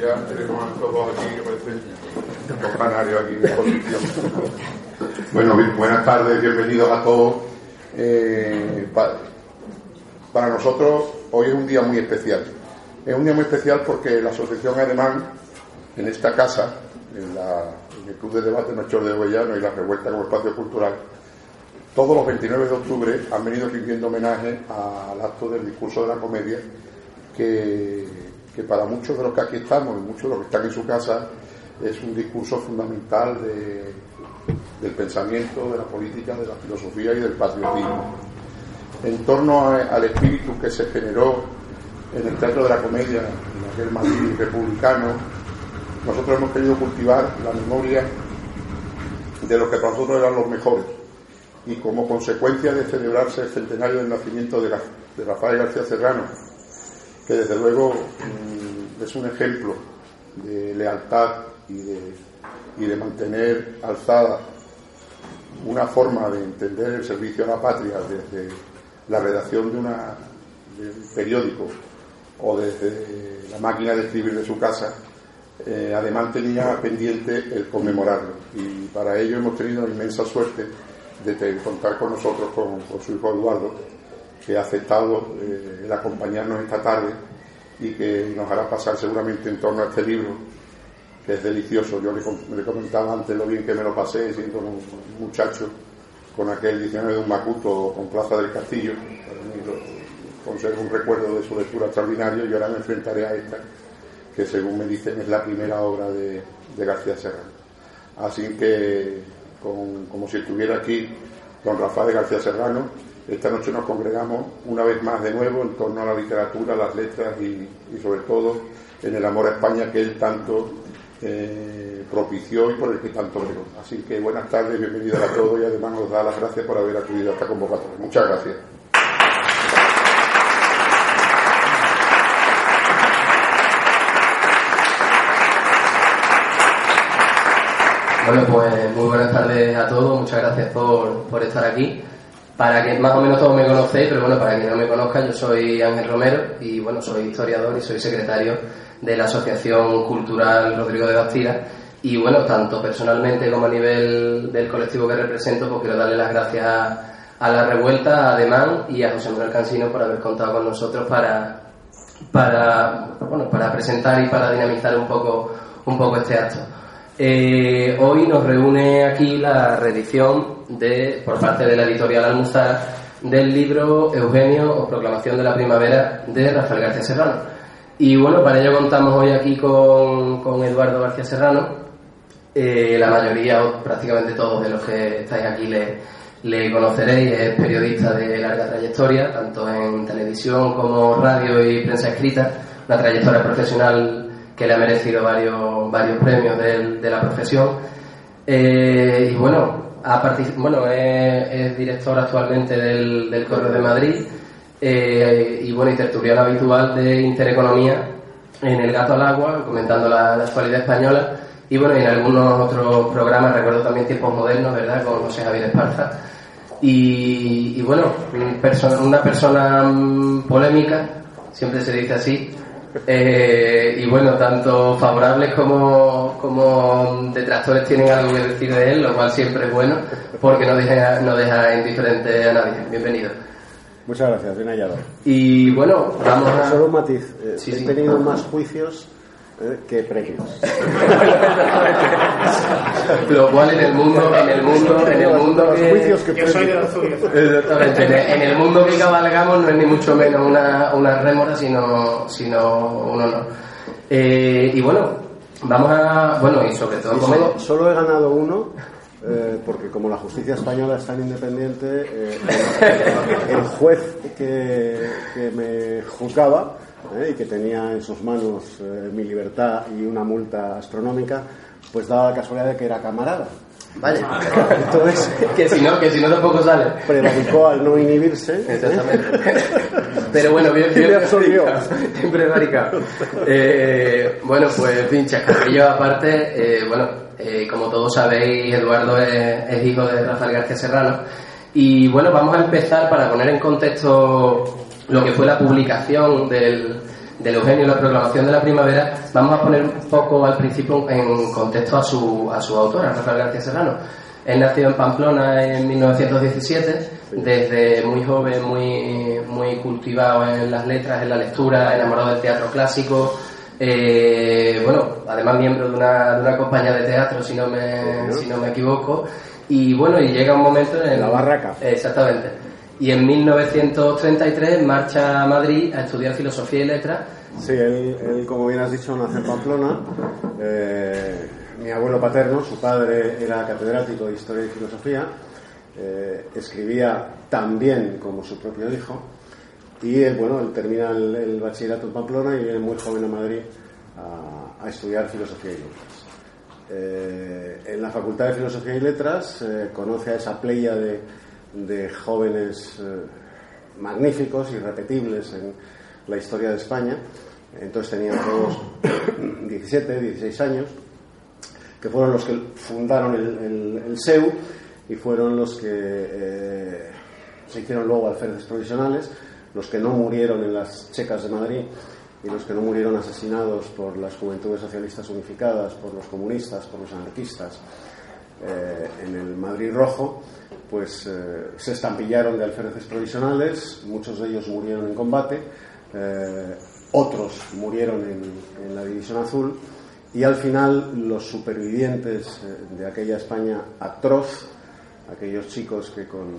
ya tenemos a todos aquí los canarios aquí en posición. Bueno, buenas tardes, bienvenidos a todos. Eh, pa- para nosotros hoy es un día muy especial. Es un día muy especial porque la Asociación Alemán, en esta casa, en el Club de Debate Melchor de Ovellano y la Revuelta como espacio cultural, todos los 29 de octubre han venido rindiendo homenaje al acto del discurso de la comedia que, que para muchos de los que aquí estamos y muchos de los que están en su casa es un discurso fundamental de- del pensamiento, de la política, de la filosofía y del patriotismo. En torno al espíritu que se generó en el Teatro de la Comedia, en aquel Madrid republicano, nosotros hemos querido cultivar la memoria de los que para nosotros eran los mejores. Y como consecuencia de celebrarse el centenario del nacimiento de, de Rafael García Serrano, que desde luego mm, es un ejemplo de lealtad y de, y de mantener alzada una forma de entender el servicio a la patria desde la redacción de, un periódico o desde la máquina de escribir de su casa, eh, además tenía pendiente el conmemorarlo. Y para ello hemos tenido la inmensa suerte de contar con nosotros, con, con su hijo Eduardo, que ha aceptado eh, el acompañarnos esta tarde y que nos hará pasar seguramente en torno a este libro, que es delicioso. Yo le, le comentaba antes lo bien que me lo pasé siendo un, muchacho con aquel diccionario de un Macuto con Plaza del Castillo. Conservo un recuerdo de su lectura extraordinario y ahora me enfrentaré a esta, que según me dicen es la primera obra de, García Serrano. Así que, como si estuviera aquí don Rafael García Serrano, esta noche nos congregamos una vez más de nuevo en torno a la literatura, las letras y, sobre todo en el amor a España que él tanto eh, propició y por el que tanto bregó. Así que buenas tardes, bienvenidos a todos y además os da las gracias por haber acudido a esta convocatoria. Muchas gracias. Bueno, pues muy buenas tardes a todos, muchas gracias por, por estar aquí. Para que más o menos todos me conocéis, pero bueno, para quien no me conozca, yo soy Ángel Romero y bueno, soy historiador y soy secretario de la Asociación Cultural Rodrigo de Bastira. Y bueno, tanto personalmente como a nivel del colectivo que represento, pues quiero darle las gracias a, a la revuelta, a Ademán y a José Manuel Cansino por haber contado con nosotros para, para, bueno, para presentar y para dinamizar un poco, un poco este acto. Eh, hoy nos reúne aquí la reedición de, por parte de la editorial Almuzar del libro Eugenio o Proclamación de la Primavera de Rafael García Serrano. Y bueno, para ello contamos hoy aquí con, con Eduardo García Serrano. Eh, la mayoría, o prácticamente todos de los que estáis aquí le, le conoceréis, es periodista de larga trayectoria, tanto en televisión como radio y prensa escrita, una trayectoria profesional que le ha merecido varios, varios premios del- de, la profesión. Eh, y bueno, bueno es, director actualmente del, del Correo de Madrid eh, y bueno, y tertuliano habitual de Intereconomía en El Gato al Agua, comentando la, actualidad española. Y bueno, en algunos otros programas, recuerdo también Tiempos Modernos, ¿verdad?, con José Javier Esparza. Y, y bueno, una persona mm, polémica, siempre se dice así, eh, y bueno, tanto favorables como, como detractores tienen algo que decir de él, lo cual siempre es bueno, porque no deja, no deja indiferente a nadie. Bienvenido. Muchas gracias, bien hallado. Y bueno, vamos a... Solo un matiz. eh, Sí, he sí. tenido más juicios que premios. Lo cual en el mundo, en el mundo, en el mundo Los que... juicios que Yo soy de premios. los suyos. Exactamente. En el, mundo que cabalgamos no es ni mucho menos una, una rémora, sino, sino un honor. Eh, y bueno, vamos a... Bueno, y sobre todo... Y solo, solo he ganado uno eh, porque como la justicia española es tan independiente, eh, el juez que, que me juzgaba eh, y que tenía en sus manos eh, mi libertad y una multa astronómica, pues daba la casualidad de que era camarada. Vale. Entonces, que si no, que si no tampoco sale. prevaricó al no inhibirse. ¿eh? Exactamente. Pero bueno, bien, bien absorbió. prevaricado. Eh, bueno, pues en fin, chascarrillo aparte, eh, bueno, eh, como todos sabéis, Eduardo es, es hijo de Rafael García Serrano. Y bueno, vamos a empezar para poner en contexto lo que fue la publicación del, del Eugenio, la proclamación de la primavera, vamos a poner un poco al principio en contexto a su, a su autor, a Rafael García Serrano. Él nació en Pamplona en 1917, desde muy joven, muy, muy cultivado en las letras, en la lectura, enamorado del teatro clásico. eh, bueno, además miembro de una, de una compañía de teatro, si no me, si no me equivoco. Y bueno, y llega un momento en La Barraca. Exactamente. Y en 1933 marcha a Madrid a estudiar filosofía y letras. Sí, él, él, como bien has dicho, nace en Pamplona. Eh, mi abuelo paterno, su padre era catedrático de Historia y Filosofía. eh, escribía tan bien como su propio hijo. Y él, bueno, él termina el, el bachillerato en Pamplona y viene muy joven a Madrid a, a estudiar Filosofía y Letras. Eh, en la Facultad de Filosofía y Letras eh, conoce a esa playa de, de jóvenes eh, magníficos, irrepetibles en la historia de España. Entonces tenían todos 17, 16 años, que fueron los que fundaron el, SEU y fueron los que eh, se hicieron luego alférezes provisionales, los que no murieron en las checas de Madrid y los que no murieron asesinados por las juventudes socialistas unificadas, por los comunistas, por los anarquistas eh, en el Madrid Rojo, pues eh, se estampillaron de alféreces provisionales, muchos de ellos murieron en combate, eh, otros murieron en, la División Azul y al final los supervivientes de aquella España atroz, aquellos chicos que con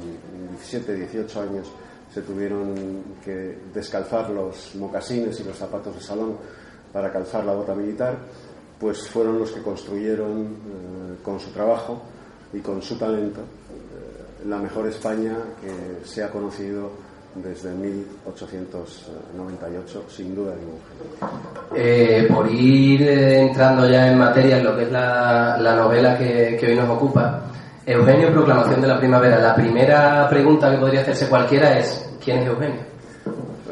17, 18 años se tuvieron que descalzar los mocasines y los zapatos de salón para calzar la bota militar, pues fueron los que construyeron eh, con su trabajo y con su talento eh, la mejor España que se ha conocido desde 1898, sin duda ninguna. Eh, por ir eh, entrando ya en materia en lo que es la, la novela que, que hoy nos ocupa, Eugenio, Proclamación de la Primavera. La primera pregunta que podría hacerse cualquiera es, ¿quién es Eugenio?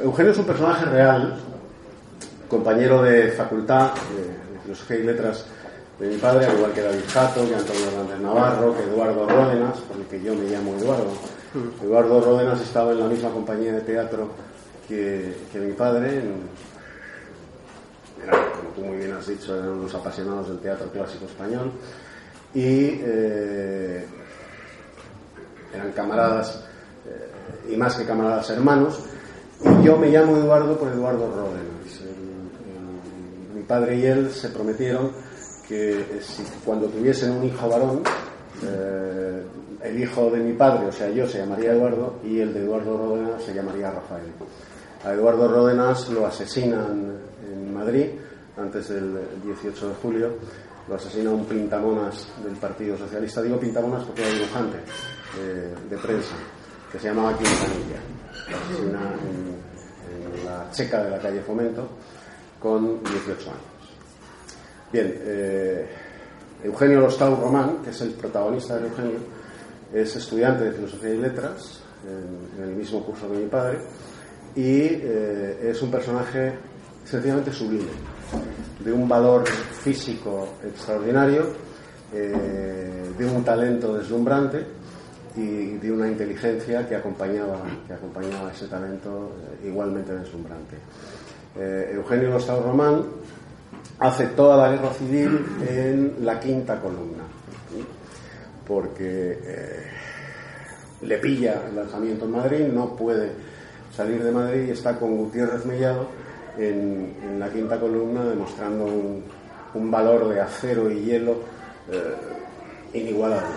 Eugenio es un personaje real, compañero de facultad de Filosofía y Letras de mi padre, al igual que David Jato, que Antonio Hernández Navarro, que Eduardo Ródenas, por el que yo me llamo Eduardo. Eduardo Ródenas estaba en la misma compañía de teatro que, que mi padre, eran, como tú muy bien has dicho, eran unos apasionados del teatro clásico español y eh, eran camaradas eh, y más que camaradas hermanos. Y yo me llamo Eduardo por Eduardo Ródenas. Padre y él se prometieron que eh, si, cuando tuviesen un hijo varón, eh, el hijo de mi padre, o sea, yo, se llamaría Eduardo y el de Eduardo Ródenas se llamaría Rafael. A Eduardo Ródenas lo asesinan en Madrid antes del 18 de julio. Lo asesina un pintamonas del Partido Socialista. Digo pintamonas porque era dibujante eh, de prensa, que se llamaba Quintanilla. Lo asesina en, en la checa de la calle Fomento con 18 años. Bien, eh, Eugenio Lostau Román, que es el protagonista de Eugenio, es estudiante de Filosofía y Letras en, el mismo curso que mi padre y eh, es un personaje sencillamente sublime, de un valor físico extraordinario, eh, de un talento deslumbrante y de una inteligencia que acompañaba, que acompañaba ese talento igualmente deslumbrante. Eh, Eugenio Lostau Román hace toda la guerra civil en la quinta columna, porque eh, le pilla el lanzamiento en Madrid, no puede salir de Madrid y está con Gutiérrez Mellado en, la quinta columna demostrando un, valor de acero y hielo eh, inigualable.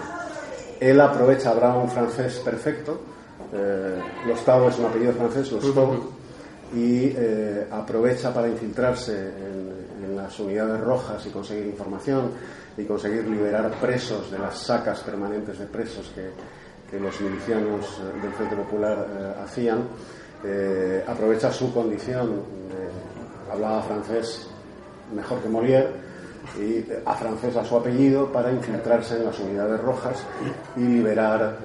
Él aprovecha, habrá un francés perfecto, eh, es un apellido francés, Lostau, y eh, aprovecha para infiltrarse en, en, las unidades rojas y conseguir información y conseguir liberar presos de las sacas permanentes de presos que, que los milicianos eh, del Frente Popular eh, hacían. aprovecha su condición, hablaba francés mejor que Molière, y a francés a su apellido para infiltrarse en las unidades rojas y liberar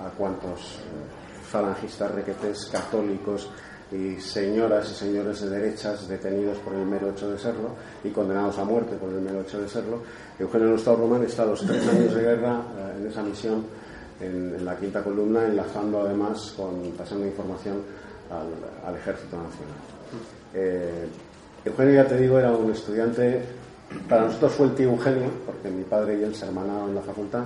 a cuantos falangistas requetes católicos y señoras y señores de derechas detenidos por el mero hecho de serlo y condenados a muerte por el mero hecho de serlo. Eugenio Gustavo Román está a los tres años de guerra eh, en esa misión en, la quinta columna, enlazando además con pasando información al, Ejército Nacional. Eh, Eugenio, ya te digo, era un estudiante, para nosotros fue el tío Eugenio, porque mi padre y él se hermanaban en la facultad,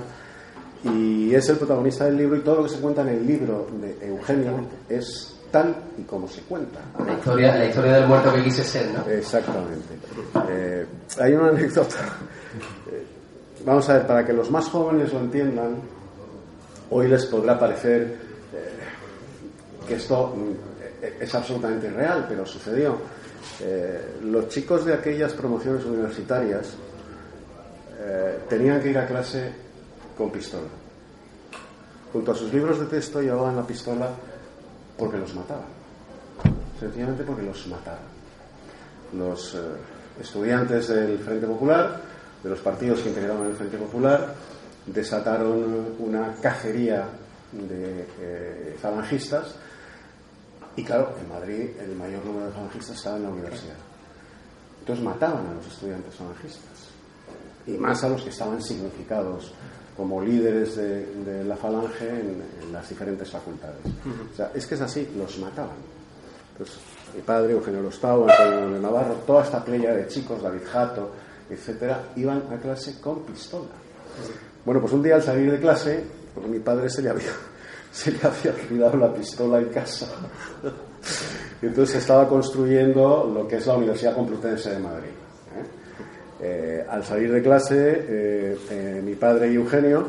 y es el protagonista del libro y todo lo que se cuenta en el libro de Eugenio es tal y como se cuenta. La historia, la historia del muerto que quise ser, ¿no? Exactamente. Eh, hay una anécdota. Eh, vamos a ver, para que los más jóvenes lo entiendan, hoy les podrá parecer eh, que esto mm, es absolutamente real, pero sucedió. los chicos de aquellas promociones universitarias tenían que ir a clase con pistola. Junto a sus libros de texto llevaban la pistola porque los mataban. Sencillamente porque los mataban. Los eh, estudiantes del Frente Popular, de los partidos que integraban el Frente Popular, desataron una cacería de eh, falangistas y claro, en Madrid el mayor número de falangistas estaba en la universidad. Entonces mataban a los estudiantes falangistas y más a los que estaban significados como líderes de, la falange en, las diferentes facultades. O sea, es que es así, los mataban. Entonces, mi padre, Eugenio Lostau, Antonio de Navarro, toda esta playa de chicos, David Jato, etcétera, iban a clase con pistola. Bueno, pues un día al salir de clase, porque mi padre se le había, se le había olvidado la pistola en casa. y entonces estaba construyendo lo que es la Universidad Complutense de Madrid. Eh, al salir de clase, eh, eh, mi padre y Eugenio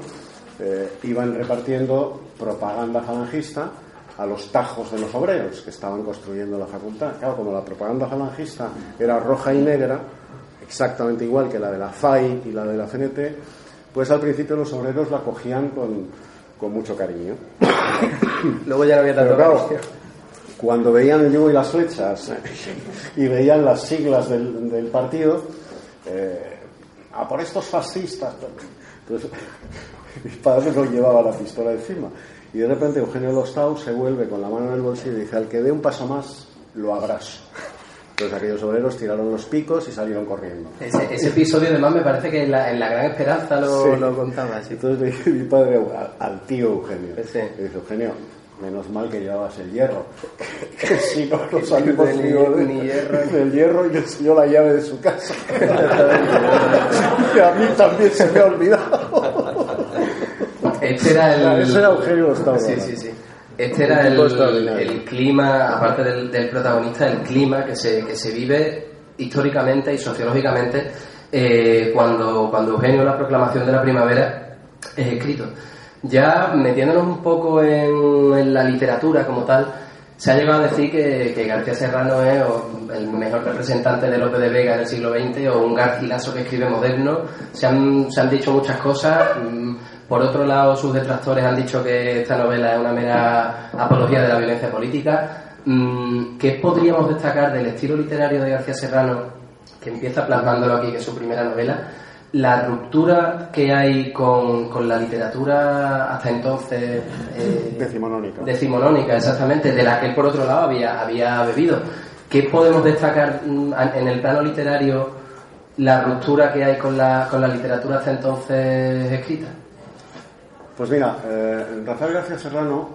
iban repartiendo propaganda falangista a los tajos de los obreros que estaban construyendo la facultad. Claro, como la propaganda falangista era roja y negra, exactamente igual que la de la FAI y la de la CNT, pues al principio los obreros la cogían con, con mucho cariño. Luego ya no había claro, Cuando veían el yugo y las flechas y veían las siglas del, del partido, eh, a por estos fascistas. Entonces, mi padre no llevaba la pistola encima. Y de repente Eugenio Lostau se vuelve con la mano en el bolsillo y dice, al que dé un paso más, lo abrazo. Entonces aquellos obreros tiraron los picos y salieron corriendo. Ese, episodio además me parece que en la, Gran Esperanza lo, contaba. Entonces le dije mi padre al, tío Eugenio. Le dice, Eugenio, Menos mal que llevabas el hierro. que si no, no salimos ni, ni hierro. del hierro y le enseñó la llave de su casa. que a mí también se me ha olvidado. Este era el. Ese era Eugenio Gustavo. Sí, sí, sí. Este era el, el, clima, aparte del, del, protagonista, el clima que se, que se vive históricamente y sociológicamente eh, cuando, cuando Eugenio, la proclamación de la primavera, es escrito. Ya metiéndonos un poco en, la literatura como tal, se ha llegado a decir que, García Serrano es el mejor representante de Lope de Vega en el siglo XX o un garcilaso que escribe moderno. Se han, se han dicho muchas cosas. Mm, por otro lado, sus detractores han dicho que esta novela es una mera apología de la violencia política. Mm, ¿Qué podríamos destacar del estilo literario de García Serrano, que empieza plasmándolo aquí, que es su primera novela? La ruptura que hay con, con la literatura hasta entonces eh, decimonónica. decimonónica exactamente de la que él por otro lado había había bebido ¿qué podemos destacar mm, en el plano literario la ruptura que hay con la, con la literatura hasta entonces escrita? Pues mira, eh, Rafael García Serrano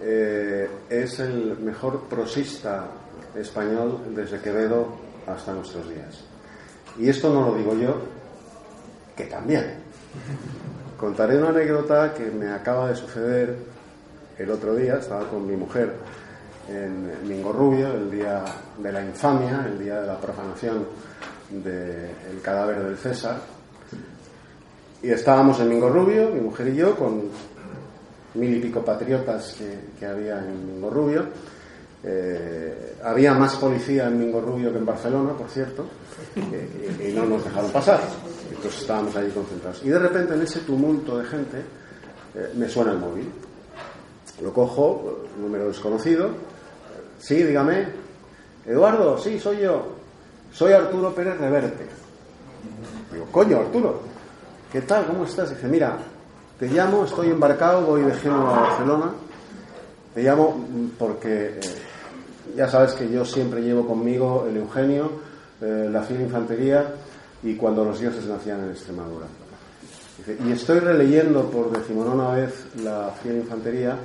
eh, es el mejor prosista español desde Quevedo hasta nuestros días. Y esto no lo digo yo, que también. Contaré una anécdota que me acaba de suceder el otro día, estaba con mi mujer en Mingorrubio, el día de la infamia, el día de la profanación del cadáver del César. Y estábamos en Mingorrubio, mi mujer y yo, con mil y pico patriotas que, que había en Mingorrubio. Eh, había más policía en Mingorrubio que en Barcelona, por cierto, y, no nos dejaron pasar. Entonces estábamos allí concentrados. Y de repente, en ese tumulto de gente, eh, me suena el móvil. Lo cojo, número desconocido. Sí, dígame. Eduardo, sí, soy yo. Soy Arturo Pérez Reverte. Digo, coño, Arturo, ¿qué tal? ¿Cómo estás? Dice, mira, te llamo, estoy embarcado, voy de Génova a Barcelona. Te llamo porque eh, ya sabes que yo siempre llevo conmigo el Eugenio, eh, la fiel infantería y cuando los dioses nacían en Extremadura. y estoy releyendo por decimonona vez la fiel infantería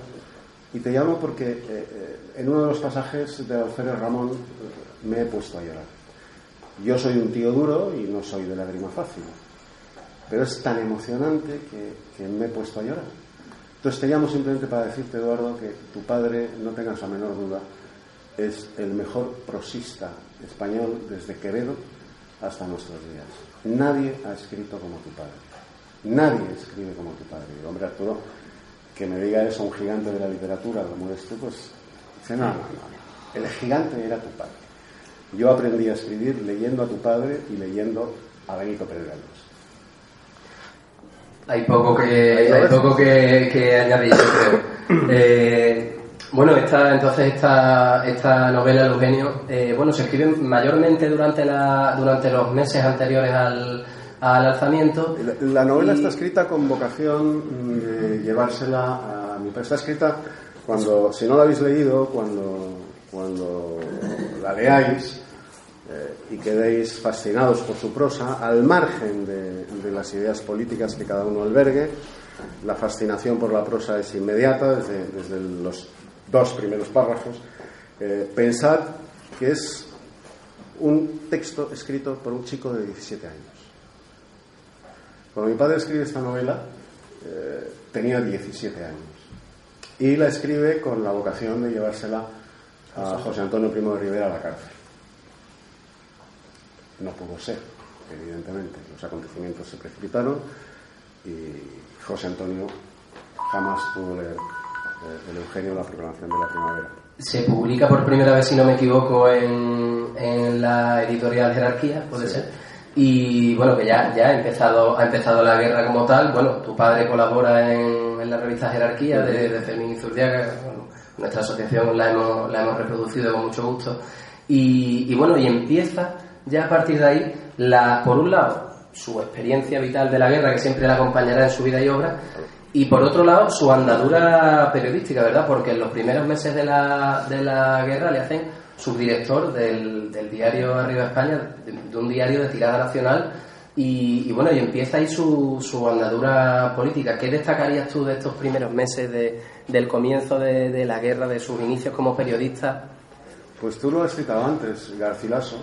y te llamo porque eh, en uno de los pasajes de Alfredo Ramón me he puesto a llorar. Yo soy un tío duro y no soy de lágrima fácil, pero es tan emocionante que, me he puesto a llorar. Entonces te llamo simplemente para decirte, Eduardo, que tu padre, no tengas la menor duda, es el mejor prosista español desde Quevedo hasta nuestros días. Nadie ha escrito como tu padre. Nadie escribe como tu padre. Y, hombre, Arturo, que me diga eso un gigante de la literatura como eres pues dice, no, no, no. El gigante era tu padre. Yo aprendí a escribir leyendo a tu padre y leyendo a Benito Pérez Hay poco que, hay poco que, añadir, yo creo. Eh, bueno, esta, entonces esta, esta novela, Eugenio, eh, bueno, se escribe mayormente durante, la, durante los meses anteriores al, al alzamiento. La, novela está escrita con vocación de llevársela a mi Está escrita cuando, si no la habéis leído, cuando, cuando la leáis, eh, y quedéis fascinados por su prosa, al margen de, las ideas políticas que cada uno albergue. La fascinación por la prosa es inmediata desde, desde los dos primeros párrafos. Eh, pensad que es un texto escrito por un chico de 17 años. Cuando mi padre escribe esta novela, eh, tenía 17 años. Y la escribe con la vocación de llevársela a José Antonio Primo de Rivera a la cárcel no pudo ser, evidentemente. Los acontecimientos se precipitaron y José Antonio jamás pudo leer eh, el Eugenio la proclamación de la primavera. Se publica por primera vez, si no me equivoco, en, en la editorial Jerarquía, puede ser. Y bueno, que ya, ya ha, empezado, ha empezado la guerra como tal. Bueno, tu padre colabora en, en la revista Jerarquía de, de Fermín nuestra asociación la hemos, la hemos reproducido con mucho gusto. Y, y bueno, y empieza ya a partir de ahí, la, por un lado, su experiencia vital de la guerra, que siempre la acompañará en su vida y obra, y por otro lado, su andadura periodística, ¿verdad? Porque en los primeros meses de la, de la guerra le hacen subdirector del, del diario Arriba España, de, un diario de tirada nacional, y, bueno, y empieza ahí su, su, andadura política. ¿Qué destacarías tú de estos primeros meses de, del comienzo de, de, la guerra, de sus inicios como periodista? Pues tú lo has citado antes, Garcilaso,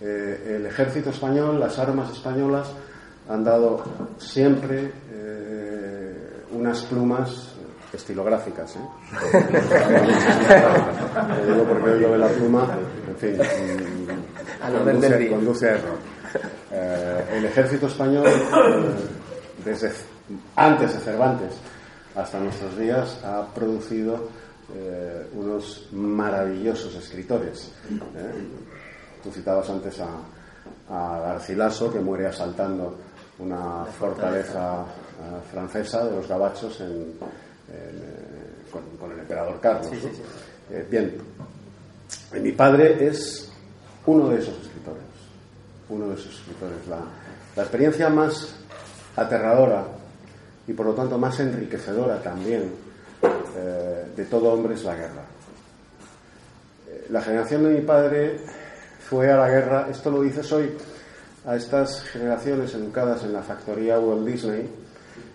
eh, el ejército español, las armas españolas han dado siempre eh, unas plumas estilográficas. ¿eh? Lo digo porque lo de la pluma, en fin, conduce, conduce a error. el ejército español, desde antes de Cervantes hasta nuestros días, ha producido unos maravillosos escritores. Tú citabas antes a, Garcilaso, que muere asaltando una fortaleza eh, francesa de los gabachos eh, con, el emperador Carlos. Eh, bien, mi padre es uno de esos escritores, uno de esos escritores. La, experiencia más aterradora y por lo tanto más enriquecedora también de todo hombre es la guerra. la generación de mi padre fue a la guerra, esto lo dices hoy a estas generaciones educadas en la factoría Walt Disney,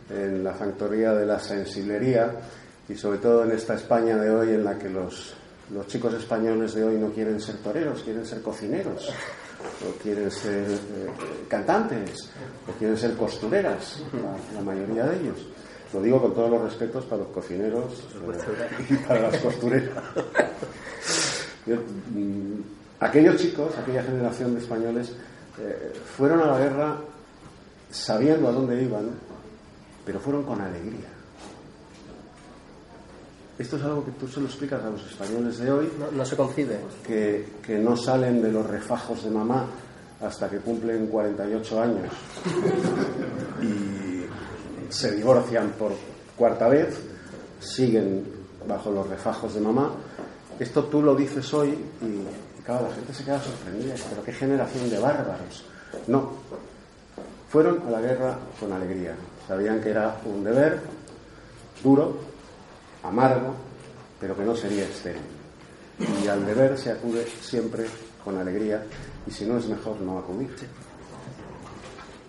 en la factoría de la sensiblería y sobre todo en esta España de hoy en la que los, los chicos españoles de hoy no quieren ser toreros, quieren ser cocineros, o quieren ser eh, cantantes, o quieren ser costureras, la, mayoría de ellos. Lo digo con todos los respetos para los cocineros eh, y para las costureras. Mm, Aquellos chicos, aquella generación de españoles, eh, fueron a la guerra sabiendo a dónde iban, pero fueron con alegría. esto es algo que tú se lo explicas a los españoles de hoy. No, se concibe. Que, que, no salen de los refajos de mamá hasta que cumplen 48 años y se divorcian por cuarta vez, siguen bajo los refajos de mamá. Esto tú lo dices hoy y, claro, la gente se queda sorprendida. Pero qué generación de bárbaros. No. Fueron a la guerra con alegría. Sabían que era un deber duro, amargo, pero que no sería estéril. Y al deber se acude siempre con alegría y si no es mejor no acudir.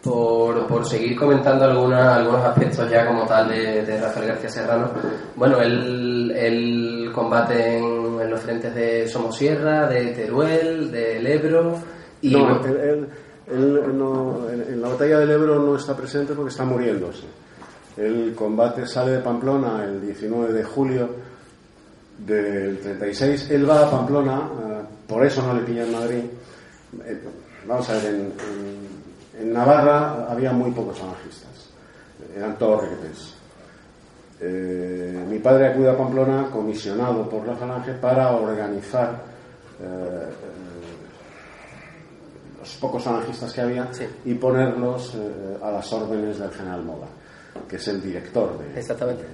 Por, por seguir comentando alguna, algunos aspectos ya como tal de, Rafael García Serrano, bueno, él, combate en, los frentes de Somosierra, de Teruel, del Ebro y... No, él, en, la batalla del Ebro no está presente porque está muriéndose. El combate sale de Pamplona el 19 de julio del 36. Él va a Pamplona, eh, por eso no le pilla en Madrid. Eh, vamos a ver, en, Navarra había muy pocos falangistas, eran todos requetes. Eh, mi padre acude a Pamplona comisionado por la falange para organizar los pocos falangistas que había y ponerlos a las órdenes del general Mola que es el director de, Exactamente.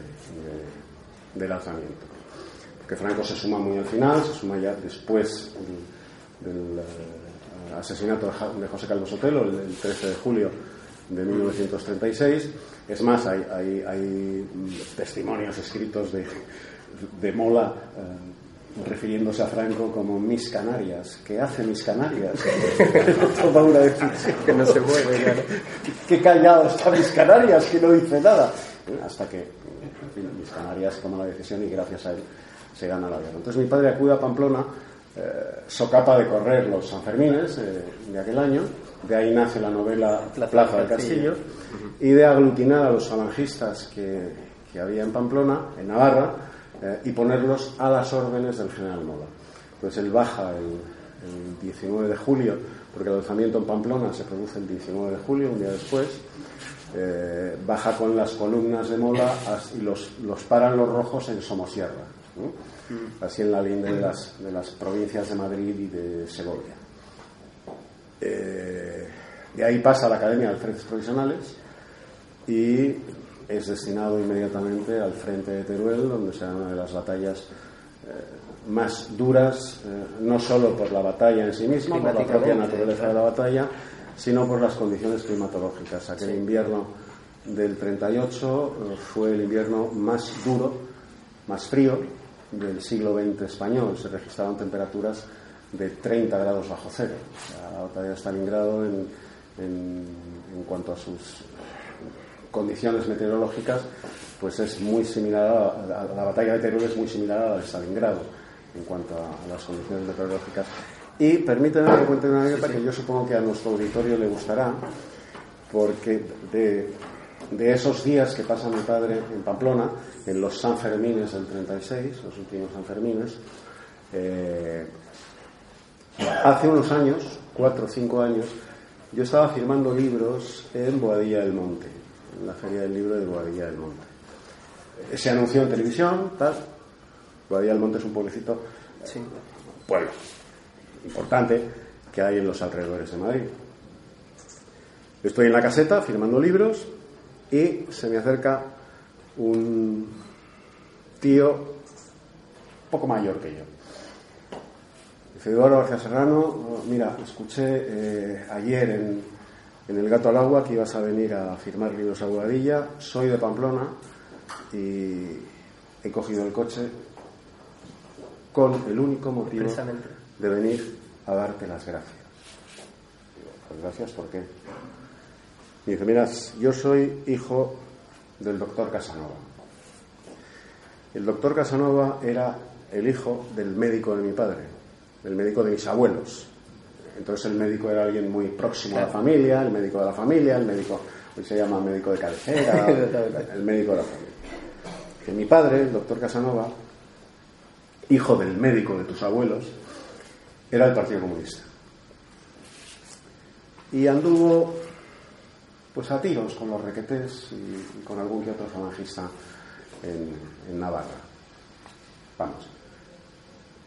del lanzamiento. Porque Franco se suma muy al final, se suma ya después del, eh, asesinato de José Calvo Sotelo, el, 13 de julio de 1936. Es más, hay, hay, testimonios escritos de, de Mola. Eh, refiriéndose a Franco como mis Canarias. ¿Qué hace mis Canarias? Una decisión. Que no se mueve, claro. Qué callado está mis Canarias, que no dice nada. Hasta que, mis Canarias toma la decisión y gracias a él se gana la guerra. Entonces mi padre acude a Pamplona, eh, socapa de correr los Sanfermines eh, de aquel año, de ahí nace la novela Plaza, del Castillo, y de aglutinar a los falangistas que, que había en Pamplona, en Navarra, eh, y ponerlos a las órdenes del general Mola. Entonces él baja el, 19 de julio, porque el lanzamiento en Pamplona se produce el 19 de julio, un día después, eh, baja con las columnas de Mola y los, los paran los rojos en Somosierra, mm. así en la línea de las, de las provincias de Madrid y de Segovia. Eh, de ahí pasa a la Academia de Frentes Provisionales y es destinado inmediatamente al frente de Teruel, donde será una de las batallas eh, más duras, eh, no solo por la batalla en sí misma, por la propia naturaleza de la batalla, sino por las condiciones climatológicas. Aquel invierno del 38 eh, fue el invierno más duro, más frío del siglo XX español. Se registraron temperaturas de 30 grados bajo cero. La batalla de Stalingrado en, en cuanto a sus condiciones meteorológicas, pues es muy similar a, la batalla de Teruel es muy similar a la de Stalingrado en cuanto a, las condiciones meteorológicas. Y permítanme que cuente una anécdota que yo supongo que a nuestro auditorio le gustará, porque de, de esos días que pasa mi padre en Pamplona, en los Sanfermines del 36, los últimos Sanfermines, eh, hace unos años, cuatro o cinco años, yo estaba firmando libros en Boadilla del Monte la Feria del Libro de Boadilla del Monte. Se anunció en televisión, tal. Boadilla del Monte es un pueblecito, sí. pueblo importante que hay en los alrededores de Madrid. Estoy en la caseta firmando libros y se me acerca un tío poco mayor que yo. Dice Eduardo García Serrano, mira, escuché eh, ayer en, en El Gato al Agua que ibas a venir a firmar libros a Guadilla. Soy de Pamplona y he cogido el coche con el único motivo de venir a darte las gracias. Pues gracias, ¿por qué? Y dice, mira, yo soy hijo del doctor Casanova. El doctor Casanova era el hijo del médico de mi padre, el médico de mis abuelos. Entonces el médico era alguien muy próximo a la familia, el médico de la familia, el médico, hoy se llama médico de cabecera, el médico de la familia. Que mi padre, el doctor Casanova, hijo del médico de tus abuelos, era del Partido Comunista. Y anduvo pues a tiros con los requetés y, con algún que otro falangista en, en Navarra. vamos,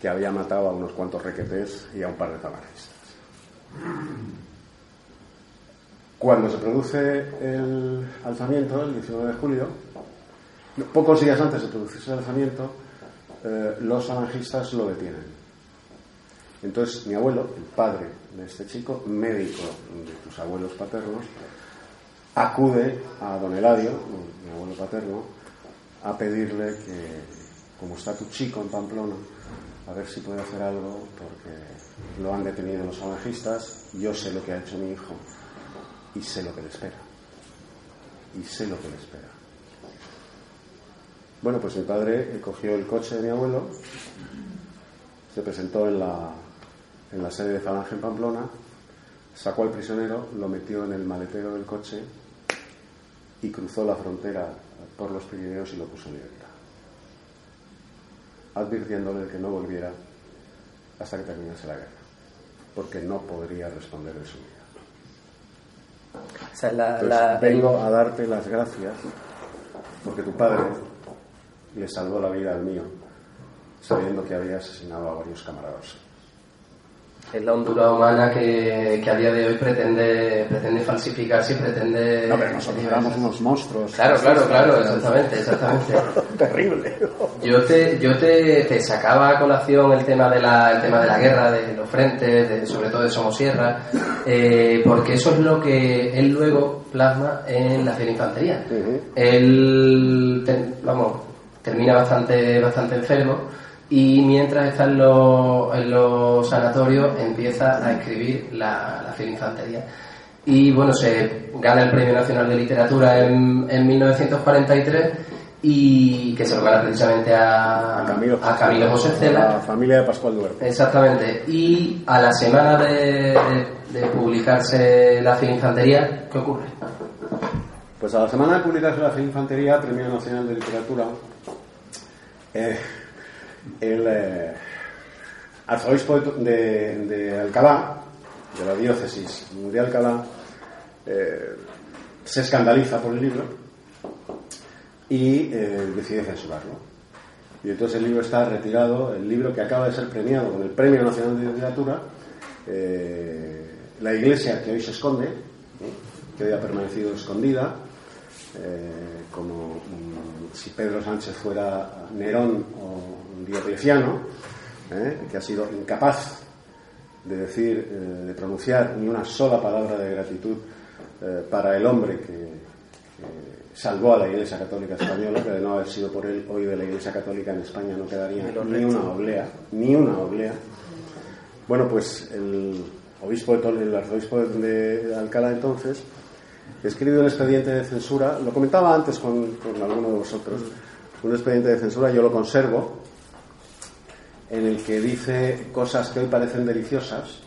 que había matado a unos cuantos requetés y a un par de falangistas. Cuando se produce el alzamiento, el 19 de julio, pocos días antes de producirse el alzamiento, eh, los falangistas lo detienen. Entonces mi abuelo, el padre de este chico, médico de tus abuelos paternos, acude a don Eladio, mi abuelo paterno, a pedirle que, como está tu chico en Pamplona, a ver si puede hacer algo porque lo han detenido los falangistas, yo sé lo que ha hecho mi hijo y sé lo que le espera. Y sé lo que le espera. Bueno, pues mi padre cogió el coche de mi abuelo, se presentó en la, en la sede de Falange en Pamplona, sacó al prisionero, lo metió en el maletero del coche y cruzó la frontera por los Pirineos y lo puso libertad, advirtiéndole que no volviera hasta que terminase la guerra, porque no podría responder de su vida. vengo a darte las gracias porque tu padre le salvó la vida al mío, sabiendo que había asesinado a varios camaradas es la hondura humana que, que, a día de hoy pretende, pretende falsificarse y pretende... No, pero nosotros éramos unos monstruos. Claro, claro, claro, exactamente, exactamente. Terrible. Yo te, yo te, te, sacaba a colación el tema de la, el tema de la guerra, de los frentes, de, sobre todo de Somosierra, eh, porque eso es lo que él luego plasma en la fiel infantería. Él, vamos, termina bastante, bastante enfermo y mientras está en los, en los sanatorios empieza a escribir la, la infantería. Y bueno, se gana el Premio Nacional de Literatura en, en 1943 y que se lo gana precisamente a, a Camilo, a Camilo José Cela. La familia de Pascual Duarte. Exactamente. Y a la semana de, de, publicarse la Infantería, ¿qué ocurre? Pues a la semana de publicarse la Infantería, Premio Nacional de Literatura, eh, el eh, arzobispo de, Alcalá, de la diócesis de Alcalá, eh, se escandaliza por el libro y eh, decide censurarlo. Y entonces el libro está retirado, el libro que acaba de ser premiado con el Premio Nacional de Literatura, la iglesia que hoy se esconde, que hoy ha permanecido escondida, como mm, si Pedro Sánchez fuera Nerón o Diocleciano, ¿eh? que ha sido incapaz de decir, eh, de pronunciar ni una sola palabra de gratitud eh, para el hombre que, salvó a la Iglesia Católica Española, que de no haber sido por él, hoy de la Iglesia Católica en España no quedaría ni una oblea, ni una oblea. Bueno, pues el obispo de el arzobispo de Alcalá entonces, escribió un expediente de censura, lo comentaba antes con, alguno de vosotros, un expediente de censura, yo lo conservo, en el que dice cosas que hoy parecen deliciosas,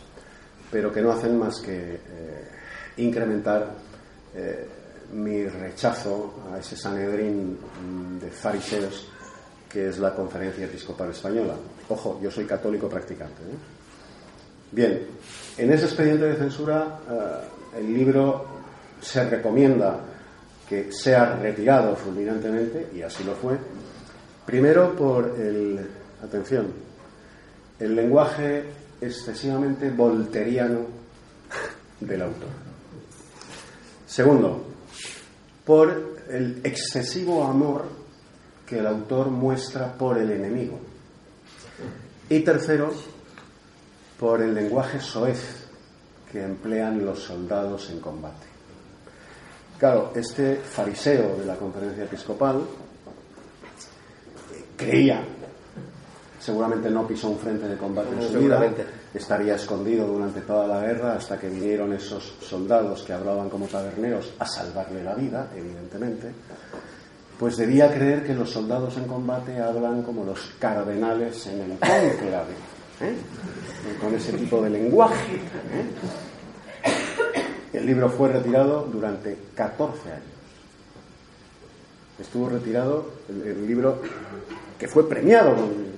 pero que no hacen más que eh, incrementar eh, mi rechazo a ese Sanedrín de fariseos que es la Conferencia Episcopal Española. Ojo, yo soy católico practicante. ¿eh? Bien, en ese expediente de censura el libro se recomienda que sea retirado fulminantemente, y así lo fue, primero por el, atención, el lenguaje excesivamente volteriano del autor. Segundo, por el excesivo amor que el autor muestra por el enemigo. Y tercero, por el lenguaje soez que emplean los soldados en combate. Claro, este fariseo de la conferencia episcopal creía seguramente no pisó un frente de combate en su vida, estaría escondido durante toda la guerra hasta que vinieron esos soldados que hablaban como taberneros a salvarle la vida, evidentemente, pues debía creer que los soldados en combate hablan como los cardenales en el conclave, ¿eh? con ese tipo de lenguaje. ¿eh? El libro fue retirado durante 14 años. Estuvo retirado el, libro que fue premiado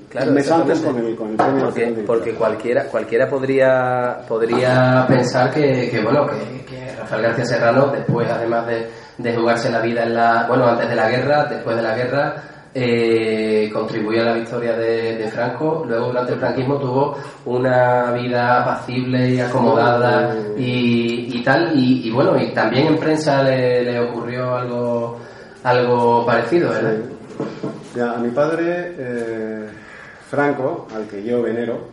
Claro, mes antes con el, con el premio porque, porque cualquiera cualquiera podría podría pensar que, que bueno que, que, Rafael García Serrano después además de, de, jugarse la vida en la bueno antes de la guerra después de la guerra eh, contribuyó a la victoria de, Franco. Luego, durante el franquismo, tuvo una vida apacible y acomodada y, tal. Y, bueno, y también en prensa le, ocurrió algo, algo parecido, ¿verdad? a mi padre, eh, Franco, al que yo venero,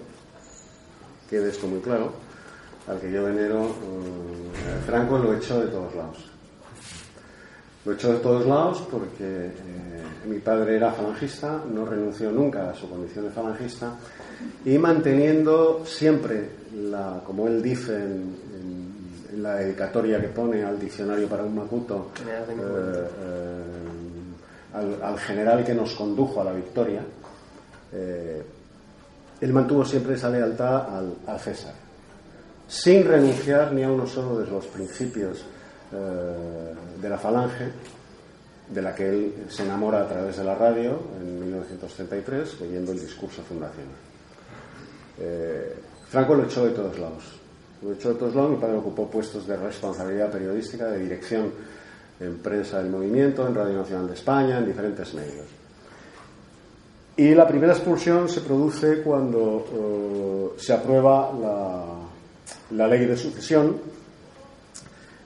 quede esto muy claro, al que yo venero, eh, Franco lo echó de todos lados. Lo echó de todos lados porque eh, mi padre era falangista, no renunció nunca a su condición de falangista y manteniendo siempre, la, como él dice en, la dedicatoria que pone al diccionario para un macuto, eh, al, general que nos condujo a la victoria, él mantuvo siempre esa lealtad al César sin renunciar ni a uno solo de los principios eh, de la falange, de la que él se enamora a través de la radio en 1933, leyendo el discurso fundacional. Eh, Franco lo echó de todos lados. Lo echó de todos lados. Mi padre ocupó puestos de responsabilidad periodística, de dirección en prensa del movimiento, en Radio Nacional de España, en diferentes medios. Y la primera expulsión se produce cuando eh, se aprueba la, la ley de sucesión,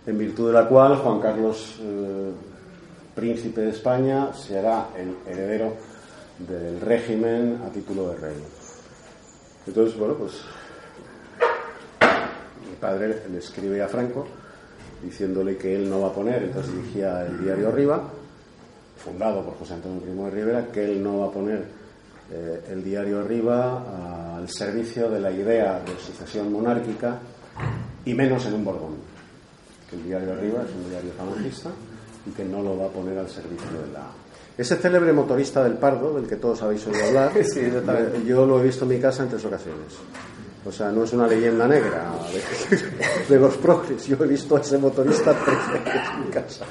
en virtud de la cual Juan Carlos, eh, príncipe de España, será el heredero del régimen a título de rey. Entonces, bueno, pues mi padre le escribe a Franco diciéndole que él no va a poner, entonces dirigía el diario Arriba, fundado por José Antonio Primo de Rivera, que él no va a poner eh, el diario Arriba al servicio de la idea de sucesión monárquica y menos en un Borbón. Que el diario Arriba es un diario falangista y que no lo va a poner al servicio de la. Ese célebre motorista del Pardo, del que todos habéis oído hablar, eh, yo lo he visto en mi casa en tres ocasiones. O sea, no es una leyenda negra de, los progres. Yo he visto a ese motorista tres veces en mi casa.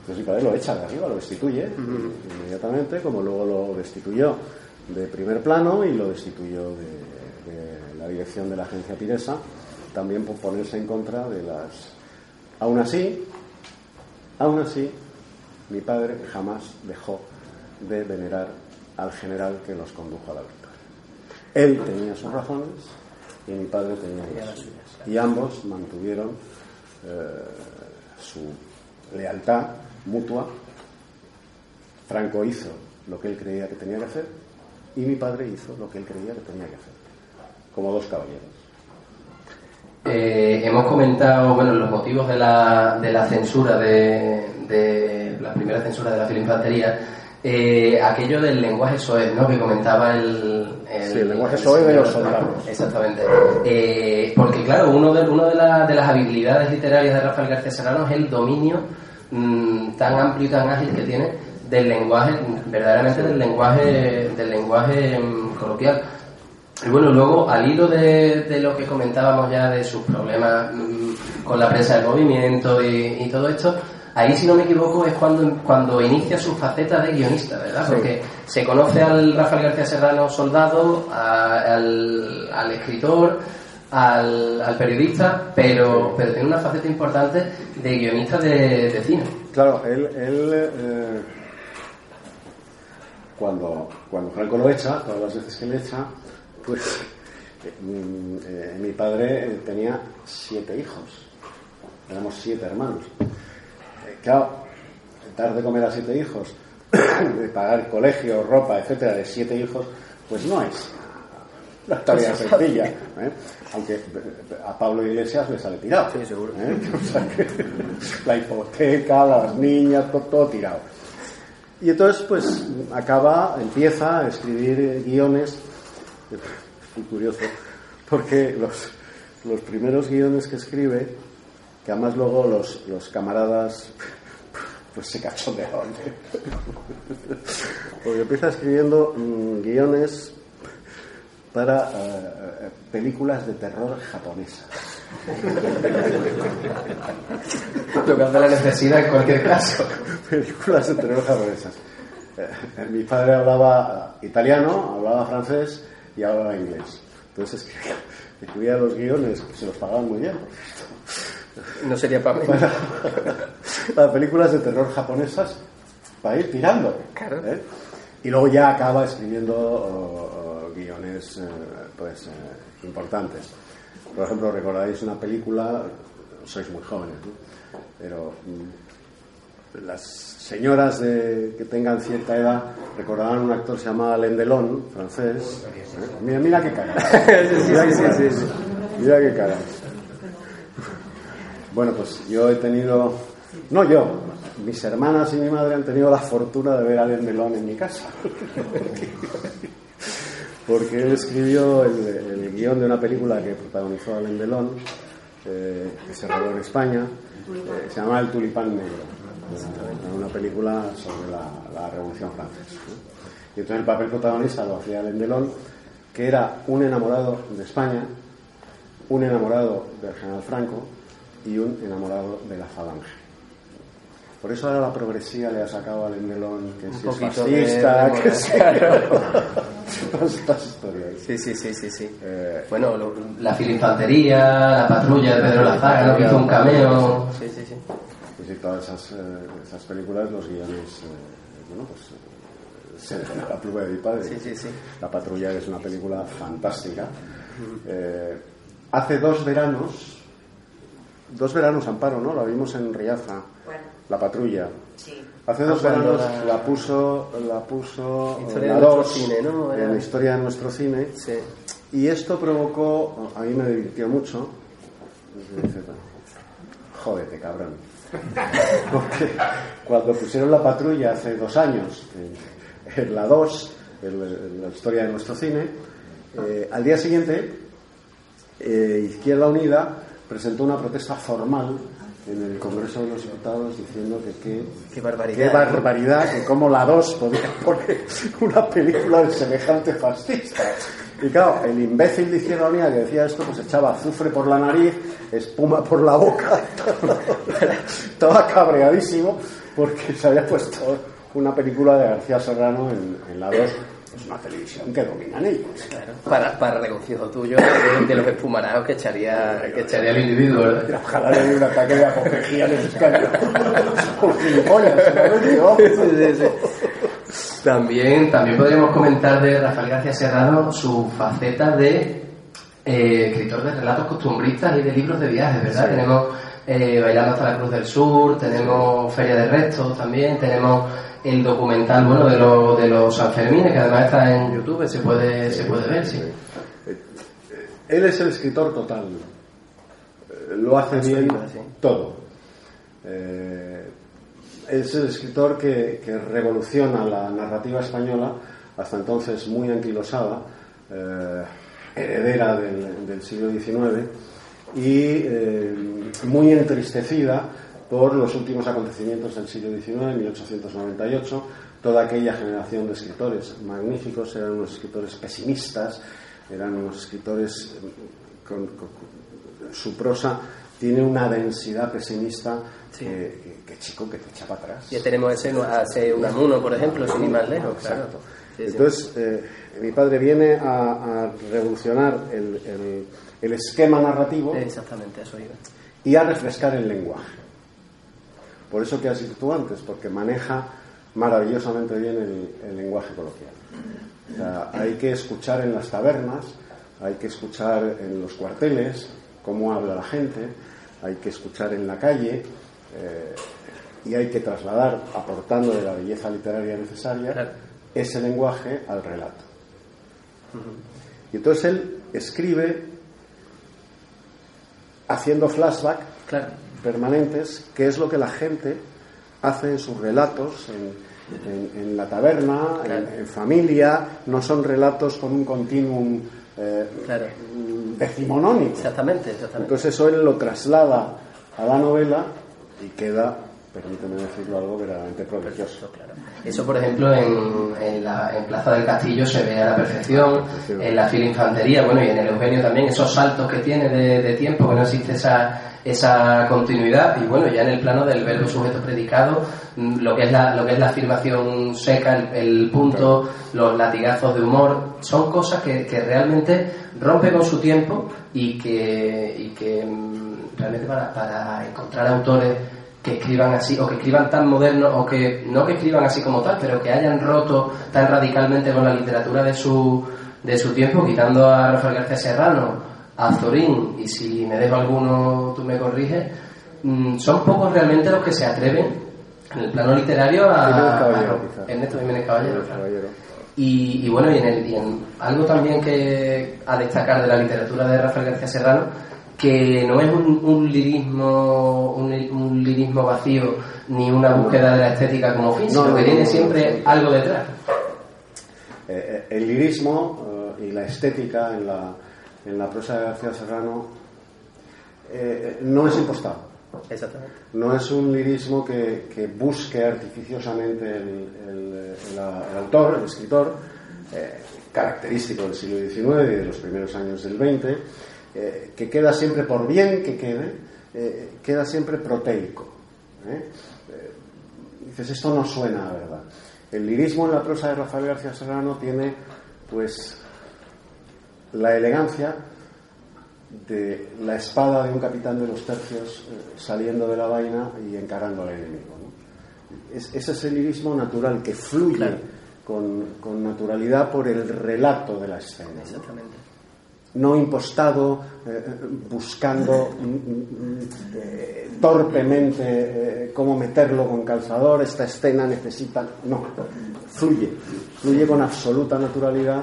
Entonces padre lo echa de arriba, lo destituye inmediatamente, como luego lo destituyó de primer plano y lo destituyó de, la dirección de la agencia Piresa, también por ponerse en contra de las... Aún así, aún así, mi padre jamás dejó de venerar al general que nos condujo a la victoria. Él tenía sus razones y mi padre tenía las suyas. Y ambos mantuvieron eh, su lealtad mutua. Franco hizo lo que él creía que tenía que hacer y mi padre hizo lo que él creía que tenía que hacer, como dos caballeros. Eh, hemos comentado bueno, los motivos de la, de la censura, de, de, la primera censura de la filinfantería. Eh, aquello del lenguaje soez, ¿no? Que comentaba el... sí, el lenguaje soez de los soldados. Exactamente. Eh, porque, claro, uno, de, uno de, de, las habilidades literarias de Rafael García Serrano es el dominio Mm, tan amplio y tan ágil que tiene del lenguaje, verdaderamente del lenguaje, del lenguaje mm, coloquial. Y bueno, luego, al hilo de, lo que comentábamos ya de sus problemas mm, con la prensa del movimiento y, todo esto, ahí, si no me equivoco, es cuando, cuando inicia su faceta de guionista, ¿verdad? Porque se conoce al Rafael García Serrano soldado, al, al escritor, al, periodista, pero, pero tiene una faceta importante de guionista de, cine. Claro, él, él eh, cuando, cuando Franco lo echa, todas las veces que le echa, pues mm, eh, mi padre tenía siete hijos, éramos siete hermanos. Eh, claro, dar de comer a siete hijos, de pagar colegio, ropa, etcétera, de siete hijos, pues no es una tarea sencilla. ¿eh? Aunque a Pablo Iglesias le sale tirado. Sí, seguro. ¿eh? la hipoteca, las niñas, todo, tirado. Y entonces, pues, acaba, empieza a escribir guiones. Muy curioso, porque los, los primeros guiones que escribe, que además luego los, los camaradas pues se cachondeaban. Porque empieza escribiendo mm, guiones para eh, películas de terror japonesas. Hace la necesidad en cualquier caso. películas de terror japonesas. Eh, mi padre hablaba italiano, hablaba francés y hablaba inglés. Entonces escribía, los guiones, que se los pagaban muy bien. No sería para mí. Para, películas de terror japonesas para ir tirando. ¿eh? Y luego ya acaba escribiendo guiones eh, pues, eh, importantes. Por ejemplo, recordáis una película, sois muy jóvenes, ¿no? pero mm, las señoras de, que tengan cierta edad recordarán un actor que se llamaba Lendelón, francés. Mira, mira qué cara. mira, qué mira qué cara. Bueno, pues yo he tenido, no yo, mis hermanas y mi madre han tenido la fortuna de ver a Alain Delon en mi casa. Porque él escribió el, guion de una película que protagonizó Alain Delon, eh, que se rodó en España, eh, se llama El Tulipán Negro. Una película sobre la, Revolución Francesa. Y entonces el papel protagonista lo hacía Alain Delon, que era un enamorado de España, un enamorado del general Franco y un enamorado de la Falange. Por eso ahora la progresía le ha sacado al Endelón que si es fascista, que sí. estas historias. Sí, sí, sí, sí. sí. Eh, bueno, la filinfantería, la patrulla de Pedro Lazaga, ¿no? que hizo un cameo. Sí, sí, sí. Y sí, todas esas, eh, esas películas, los guiones, eh, bueno, pues se la pluma de mi padre. Sí, sí, sí. La patrulla es una película fantástica. hace dos veranos, dos veranos, Amparo, ¿no? La vimos en Riaza. Bueno la patrulla. Hace dos veranos la... puso, la puso la dos, cine, ¿no? en la historia de nuestro cine. Y esto provocó, a mí me divirtió mucho. Jódete, cabrón. Porque cuando pusieron la patrulla hace dos años, en, la 2, en, la historia de nuestro cine, eh, al día siguiente, eh, Izquierda Unida presentó una protesta formal en el Congreso de los Diputados diciendo que qué, barbaridad, qué barbaridad que como la 2 podía poner una película de semejante fascista. Y claro, el imbécil de Izquierda Unida que decía esto, pues echaba azufre por la nariz, espuma por la boca, estaba cabreadísimo porque se había puesto una película de García Serrano en, en la 2 es una televisión que dominan ellos. Claro, para, para regocijo tuyo de, los espumarados que echaría, que echaría el individuo, ¿verdad? Ojalá le dé un ataque de apopejía en el sí, sí, sí. También, también podríamos comentar de Rafael García Serrano su faceta de eh, escritor de relatos costumbristas y de libros de viajes, ¿verdad? Tenemos eh, Bailando hasta la Cruz del Sur, tenemos Feria de Restos también, tenemos el documental bueno de, lo, de los Sanfermines, que además está en YouTube, se puede, se puede ver, sí. Él es el escritor total. Lo hace bien todo. Eh, es el escritor que, revoluciona la narrativa española, hasta entonces muy anquilosada, eh, heredera del, siglo XIX, y eh, muy entristecida por los últimos acontecimientos del siglo XIX, 1898. Toda aquella generación de escritores magníficos eran unos escritores pesimistas, eran unos escritores mm, con, su prosa tiene una densidad pesimista que, chico que te echa para atrás. Ya tenemos ese hace un amuno, por ejemplo, sin ir más lejos. Exacto. Entonces, eh, mi padre viene a, revolucionar el, el, esquema narrativo. Exactamente, eso iba. Y a refrescar el lenguaje. Por eso que has dicho tú antes, porque maneja maravillosamente bien el, lenguaje coloquial. hay que escuchar en las tabernas, hay que escuchar en los cuarteles cómo habla la gente, hay que escuchar en la calle eh, y hay que trasladar, aportando de la belleza literaria necesaria, ese lenguaje al relato. Y entonces él escribe haciendo flashback permanentes, que es lo que la gente hace en sus relatos, en, la taberna, en, familia, no son relatos con un continuum eh, decimonónico. Exactamente, exactamente. Entonces eso él lo traslada a la novela y queda permíteme decirlo, algo verdaderamente prodigioso. Eso, por ejemplo, en, la, en, Plaza del Castillo se ve a la perfección, en la fila infantería, bueno, y en el Eugenio también, esos saltos que tiene de, tiempo, que no existe esa, esa continuidad, y bueno, ya en el plano del verbo sujeto predicado, mm, lo que es la, lo que es la afirmación seca, el, punto, los latigazos de humor, son cosas que, que realmente rompe con su tiempo y que, y que mm, realmente para, para encontrar autores que escriban así, o que escriban tan moderno, o que no que escriban así como tal, pero que hayan roto tan radicalmente con la literatura de su, de su tiempo, quitando a Rafael García Serrano, a Zorín, y si me dejo alguno, tú me corriges, mm, son pocos realmente los que se atreven en el plano literario a, Caballero, a Ernesto Jiménez Caballero, Y, bueno, y en, el, y en algo también que a destacar de la literatura de Rafael García Serrano que no es un, un lirismo un, lirismo vacío ni una búsqueda de la estética como fin, sino que tiene siempre algo detrás. Eh, eh, el lirismo eh, y la estética en la, en la prosa de García Serrano no es impostado. Exactamente. No es un lirismo que, que busque artificiosamente el, el, el, autor, el escritor, característico del siglo XIX y de los primeros años del XX eh, que queda siempre, por bien que quede, eh, queda siempre proteico. ¿eh? dices, esto no suena a verdad. El lirismo en la prosa de Rafael García Serrano tiene, pues, la elegancia de la espada de un capitán de los tercios saliendo de la vaina y encarando al enemigo. ese es el lirismo natural que fluye con, con, naturalidad por el relato de la escena. Exactamente no impostado, eh, buscando mm, mm, eh, torpemente eh, cómo meterlo con calzador, esta escena necesita, no, fluye, fluye con absoluta naturalidad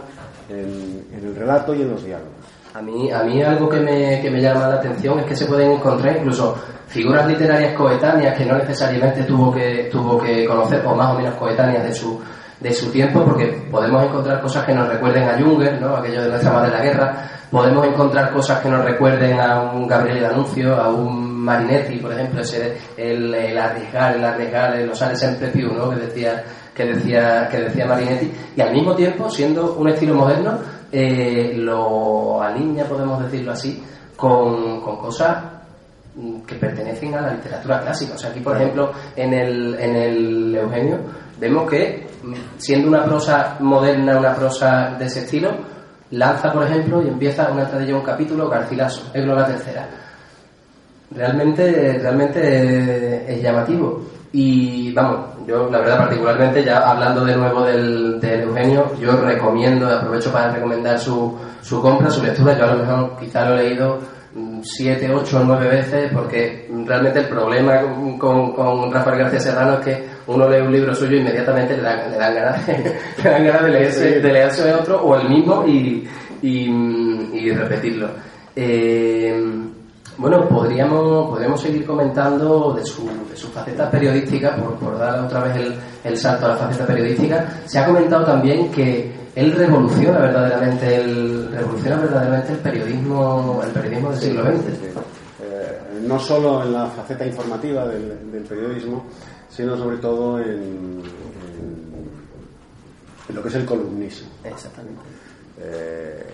en, el relato y en los diálogos. A mí, a mí algo que me, que me llama la atención es que se pueden encontrar incluso figuras literarias coetáneas que no necesariamente tuvo que, tuvo que conocer, o más o menos coetáneas de su, de su tiempo, porque podemos encontrar cosas que nos recuerden a Junger, ¿no? aquello de nuestra madre la guerra, podemos encontrar cosas que nos recuerden a un Gabriel D'Annunzio, a un Marinetti, por ejemplo, ese, el, el arriesgar, el arriesgar, el osare sempre più, ¿no? que decía que decía que decía Marinetti, y al mismo tiempo, siendo un estilo moderno, eh, lo alinea, podemos decirlo así, con, con cosas que pertenecen a la literatura clásica. O sea, aquí, por ejemplo, en el, en el Eugenio, vemos que, siendo una prosa moderna, una prosa de ese estilo, lanza, por ejemplo, y empieza una entrada un capítulo, Garcilaso, es la tercera. Realmente, realmente es llamativo. Y vamos, yo la verdad particularmente, ya hablando de nuevo del, Eugenio, yo recomiendo, aprovecho para recomendar su, su compra, su lectura, yo a lo mejor quizá lo he leído siete, ocho nueve veces porque realmente el problema con, con Rafael García Serrano es que uno lee un libro suyo inmediatamente le dan, le dan ganas, de, le dan ganas de, leerse, de leerse otro o el mismo y, y, repetirlo. Eh, bueno, podríamos, podríamos seguir comentando de su, de su faceta periodística, por, por dar otra vez el, el salto a la faceta periodística. Se ha comentado también que él revoluciona verdaderamente el revoluciona verdaderamente el periodismo el periodismo del siglo XX eh, no solo en la faceta informativa del, periodismo sino sobre todo en, en, lo que es el columnismo. Exactamente. Eh,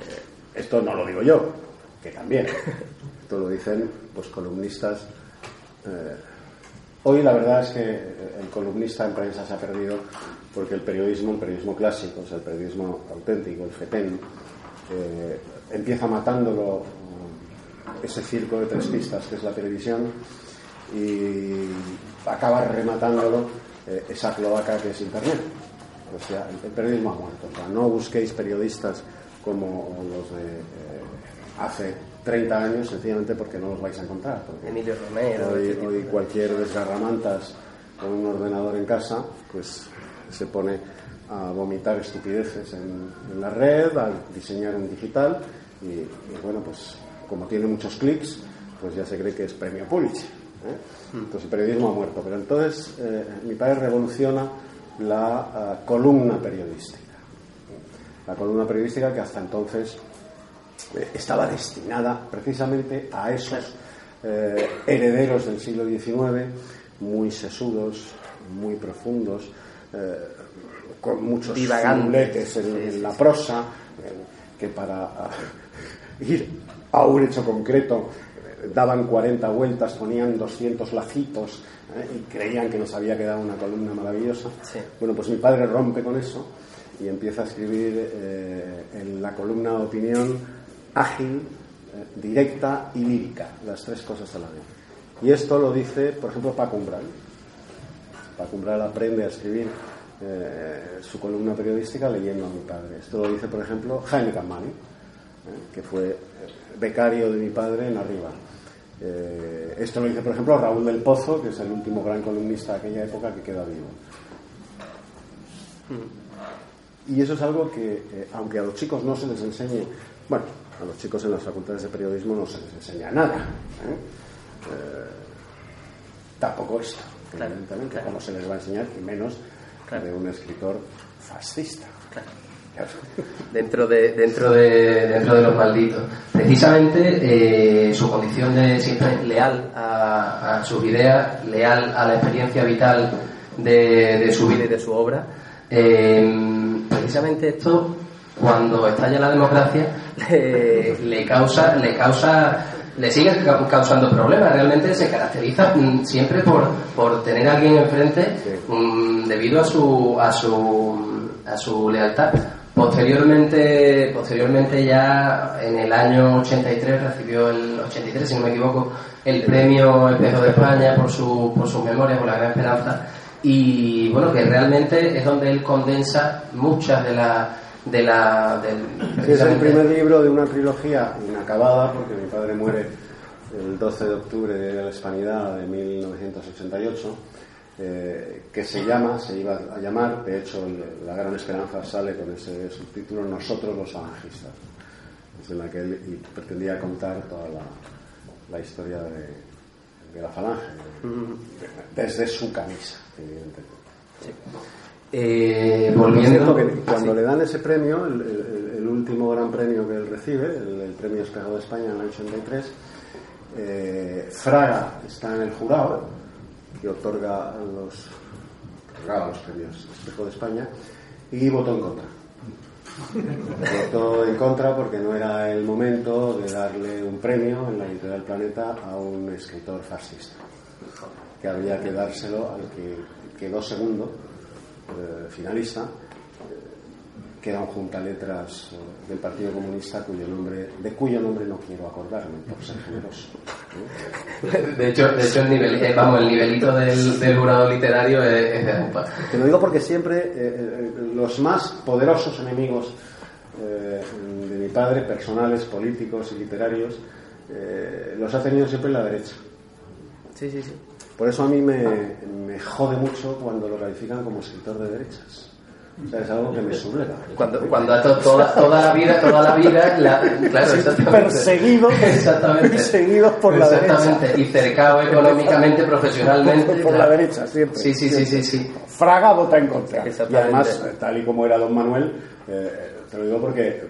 esto no lo digo yo que también. Esto lo dicen pues columnistas. Eh, hoy la verdad es que el columnista en prensa se ha perdido porque el periodismo, el periodismo clásico, o sea, el periodismo auténtico, el FETEN, eh, empieza matándolo ese circo de tres pistas que es la televisión y acaba rematándolo eh, esa cloaca que es Internet. O sea, el, periodismo ha muerto. O sea, no busquéis periodistas como los de hace 30 años, sencillamente porque no los vais a encontrar. Emilio Romero. Hoy, hoy cualquier desgarramantas con un ordenador en casa, pues se pone a vomitar estupideces en, la red, a diseñar en digital y, bueno, pues como tiene muchos clics, pues ya se cree que es premio Pulitzer. ¿eh? Entonces el periodismo ha muerto. Pero entonces eh, mi padre revoluciona la eh, columna periodística. La columna periodística que hasta entonces estaba destinada precisamente a esos herederos del siglo XIX, muy sesudos, muy profundos, eh, con muchos filuletes en, la prosa, eh, que para ir a un hecho concreto eh, daban 40 vueltas, ponían 200 lacitos y creían que nos había quedado una columna maravillosa. Bueno, pues mi padre rompe con eso y empieza a escribir en la columna de opinión ágil, directa y lírica, las tres cosas a la vez. Y esto lo dice, por ejemplo, Paco Umbral. Paco Umbral aprende a escribir eh, su columna periodística leyendo a mi padre. Esto lo dice, por ejemplo, Jaime Campani, eh, que fue becario de mi padre en Arriba. Eh, esto lo dice, por ejemplo, Raúl del Pozo, que es el último gran columnista de aquella época que queda vivo. Y eso es algo que, aunque a los chicos no se les enseñe, bueno, a los chicos en las facultades de periodismo no se les enseña nada. tampoco esto, evidentemente, como se les va a enseñar, y menos de un escritor fascista. Dentro de, dentro de, dentro de los malditos. Precisamente eh, su condición de siempre leal a, sus ideas, leal a la experiencia vital de, su vida y de su obra, eh, precisamente esto, cuando estalla la democracia, le causa, le causa le sigue causando problemas. Realmente se caracteriza mm, siempre por, por tener a alguien enfrente mm, debido a su, a su, a su lealtad. Posteriormente, posteriormente ya en el año 83 recibió el 83, si no me equivoco, el premio Espejo de España por su, por sus memorias, por la gran esperanza. Y bueno, que realmente es donde él condensa muchas de las de la... es el primer libro de una trilogía inacabada, porque mi padre muere el 12 de octubre de la Hispanidad de 1988, eh, que se llama, se iba a llamar, de hecho La Gran Esperanza sale con ese subtítulo, Nosotros los Falangistas, es en la que él pretendía contar toda la, historia de, la falange, desde su camisa, evidentemente. Eh, volviendo... cuando le dan ese premio, el, último gran premio que él recibe, el, premio Espejo de España en el 83, eh, Fraga está en el jurado que otorga los, los premios Espejo de España y votó en contra. Votó en contra porque no era el momento de darle un premio en la editorial Planeta a un escritor fascista, que había que dárselo al que quedó segundo eh, finalista, eh, queda un juntaletras eh, del Partido Comunista cuyo nombre, de cuyo nombre no quiero acordarme, por ser generoso. De hecho, de hecho el, nivel, vamos, el nivelito del, del jurado literario es, de Agupa. Te lo digo porque siempre los más poderosos enemigos de mi padre, personales, políticos y literarios, los ha tenido siempre la derecha. Sí, sí, sí. Por eso a mí me, me jode mucho cuando lo califican como escritor de derechas. O sea, es algo que me subleva. Cuando, cuando toda, toda la vida, toda la vida, claro, perseguido, exactamente, perseguido por la derecha. Y cercado económicamente, profesionalmente. Por, la derecha, siempre. Sí, sí, sí, sí, sí. Fraga vota en contra. Y además, tal y como era don Manuel, eh, te lo digo porque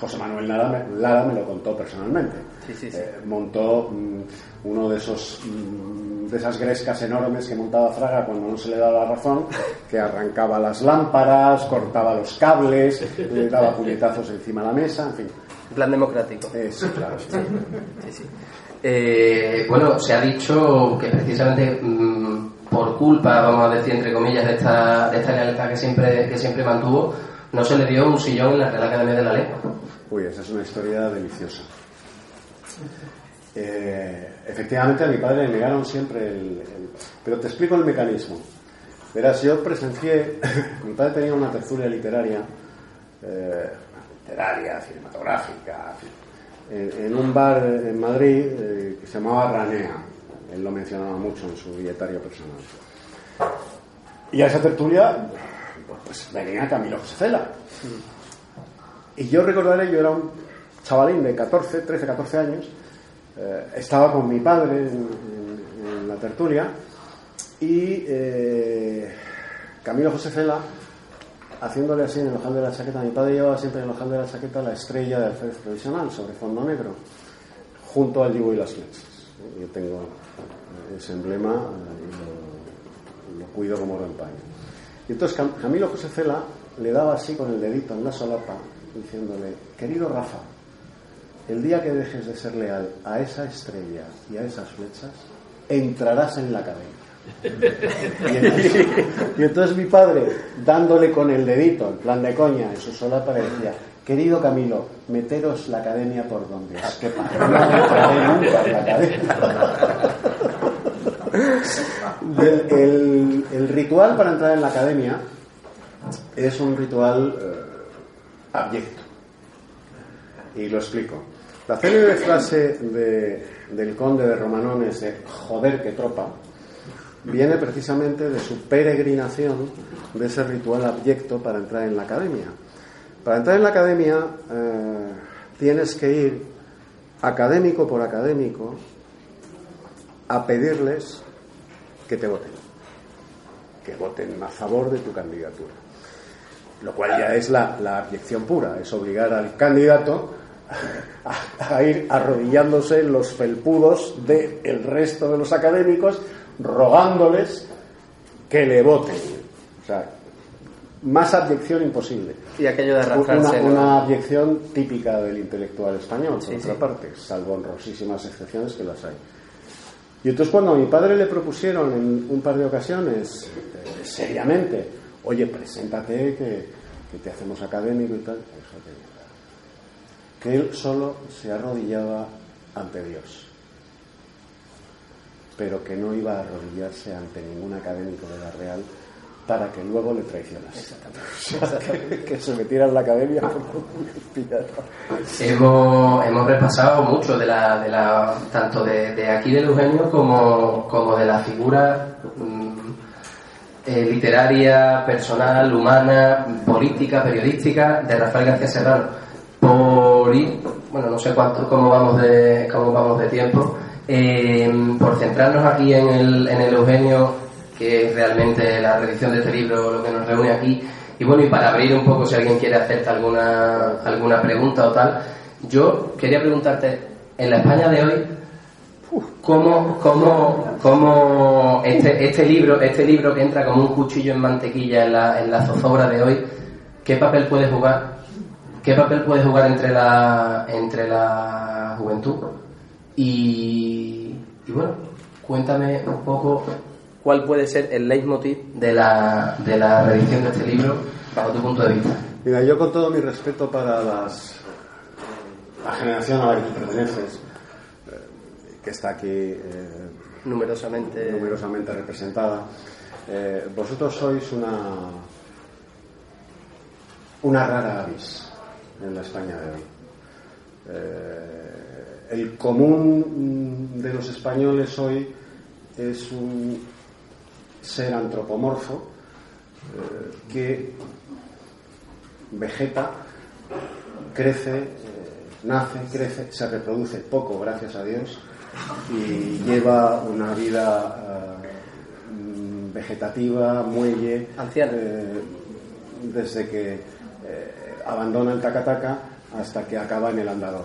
José Manuel Lara me, lo contó personalmente. Sí, sí, sí. Eh, montó mm, uno de esos mm, de esas grescas enormes que montaba Fraga cuando no se le daba la razón, que arrancaba las lámparas, cortaba los cables, le daba puñetazos encima de la mesa, en fin. Plan democrático. Sí, claro. Eh, bueno, se ha dicho que precisamente mm, por culpa, vamos a decir entre comillas, de esta, de esta lealtad que siempre, que siempre mantuvo, no se le dio un sillón en la Real Academia de la Lengua. Uy, esa es una historia deliciosa. Eh, efectivamente a mi padre le negaron siempre el, Pero te explico el mecanismo. Verás, yo presencié... mi padre tenía una tertulia literaria, eh, literaria, cinematográfica, en, un bar en Madrid eh, que se llamaba Ranea. Él lo mencionaba mucho en su dietario personal. Y a esa tertulia pues venía Camilo José Cela. Y yo recordaré, yo era un chavalín de 14, 13, 14 años, eh, estaba con mi padre en, la tertulia y eh, Camilo José Cela haciéndole así en el ojal de la chaqueta. Mi padre llevaba siempre en el ojal de la chaqueta la estrella de alférez provisional sobre fondo negro, junto al divo y las flechas. Yo tengo ese emblema y lo, cuido como rempaño. Y entonces Camilo José Cela le daba así con el dedito en la solapa, diciéndole, querido Rafa, el día que dejes de ser leal a esa estrella y a esas flechas, entrarás en la academia. Y entonces, mi padre, dándole con el dedito, en plan de coña, en su solapa, le decía, querido Camilo, meteros la academia por donde os quepa. No entraré nunca en la academia. el, el, ritual para entrar en la academia es un ritual eh, abyecto. Y lo explico. La célebre frase de, del conde de Romanones de joder que tropa viene precisamente de su peregrinación de ese ritual abyecto para entrar en la academia. Para entrar en la academia eh, tienes que ir académico por académico a pedirles que te voten, que voten a favor de tu candidatura. Lo cual ya es la, la abyección pura, es obligar al candidato a, ir arrodillándose los felpudos del resto de los académicos, rogándoles que le voten. O sea, más abyección imposible. Y aquello de arrastrarse. Una, una abyección típica del intelectual español, por otra parte, salvo honrosísimas excepciones que las hay. Y entonces cuando a mi padre le propusieron en un par de ocasiones, eh, seriamente, oye, preséntate que, que, te hacemos académico y tal, que él solo se arrodillaba ante Dios, pero que no iba a arrodillarse ante ningún académico de la Real para que luego le traicionase. Exactamente. que, se metiera en la academia hemos, hemos repasado mucho de la, de la tanto de, aquí de Eugenio como, como de la figura mm, eh, literaria, personal, humana, política, periodística de Rafael García Serrano. Por ir, bueno, no sé cuánto, cómo vamos de, cómo vamos de tiempo, eh, por centrarnos aquí en el, en el Eugenio que es realmente la reedición de este libro lo que nos reúne aquí. Y bueno, y para abrir un poco, si alguien quiere hacerte alguna, alguna pregunta o tal, yo quería preguntarte, en la España de hoy, ¿cómo, cómo, cómo este, este, libro, este libro que entra como un cuchillo en mantequilla en la, en la zozobra de hoy, qué papel puede jugar? ¿Qué papel puede jugar entre la, entre la juventud? Y, y bueno, cuéntame un poco ¿Cuál puede ser el leitmotiv de la, de la reedición de este libro bajo tu punto de vista? Mira, yo con todo mi respeto para las, la generación a la que perteneces, eh, que está aquí eh, numerosamente, numerosamente representada, eh, vosotros sois una, una rara avis en la España de hoy. el común de los españoles hoy es un ser antropomorfo eh, que vegeta, crece, eh, nace, crece, se reproduce poco, gracias a Dios, y lleva una vida eh, vegetativa, muelle, desde que abandona el tacataca hasta que acaba en el andador.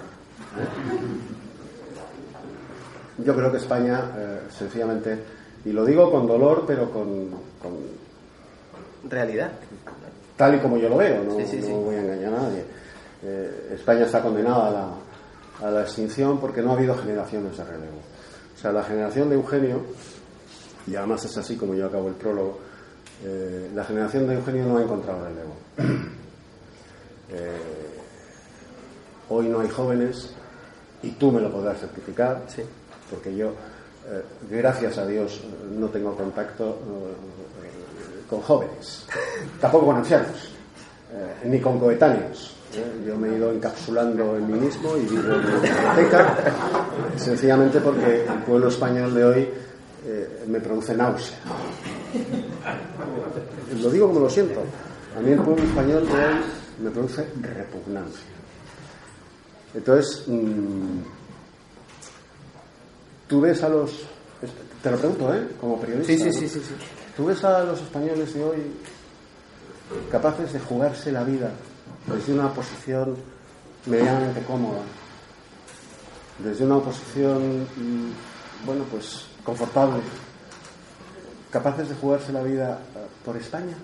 Yo creo que España, sencillamente, y lo digo con dolor, pero con, realidad. Tal y como yo lo veo, no, voy a engañar a nadie. Eh, España está condenada a la, a la extinción porque no ha habido generaciones de relevo. O sea, la generación de Eugenio, y además es así como yo acabo el prólogo, eh, la generación de Eugenio no ha encontrado relevo. Eh, hoy no hay jóvenes, y tú me lo podrás certificar, porque yo eh, gracias a Dios no tengo contacto eh, con jóvenes, tampoco con ancianos, ni con coetáneos. Yo me he ido encapsulando en mí mismo y vivo en la biblioteca, sencillamente porque el pueblo español de hoy me produce náusea. Lo digo como lo siento. A mí el pueblo español de hoy me produce repugnancia. Entonces, mm, Tú ves a los. Te lo pregunto, ¿eh? Como periodista. Sí, sí, sí, sí, Tú ves a los españoles de hoy capaces de jugarse la vida desde una posición medianamente cómoda, desde una posición, mm, bueno, pues confortable, capaces de jugarse la vida eh, por España.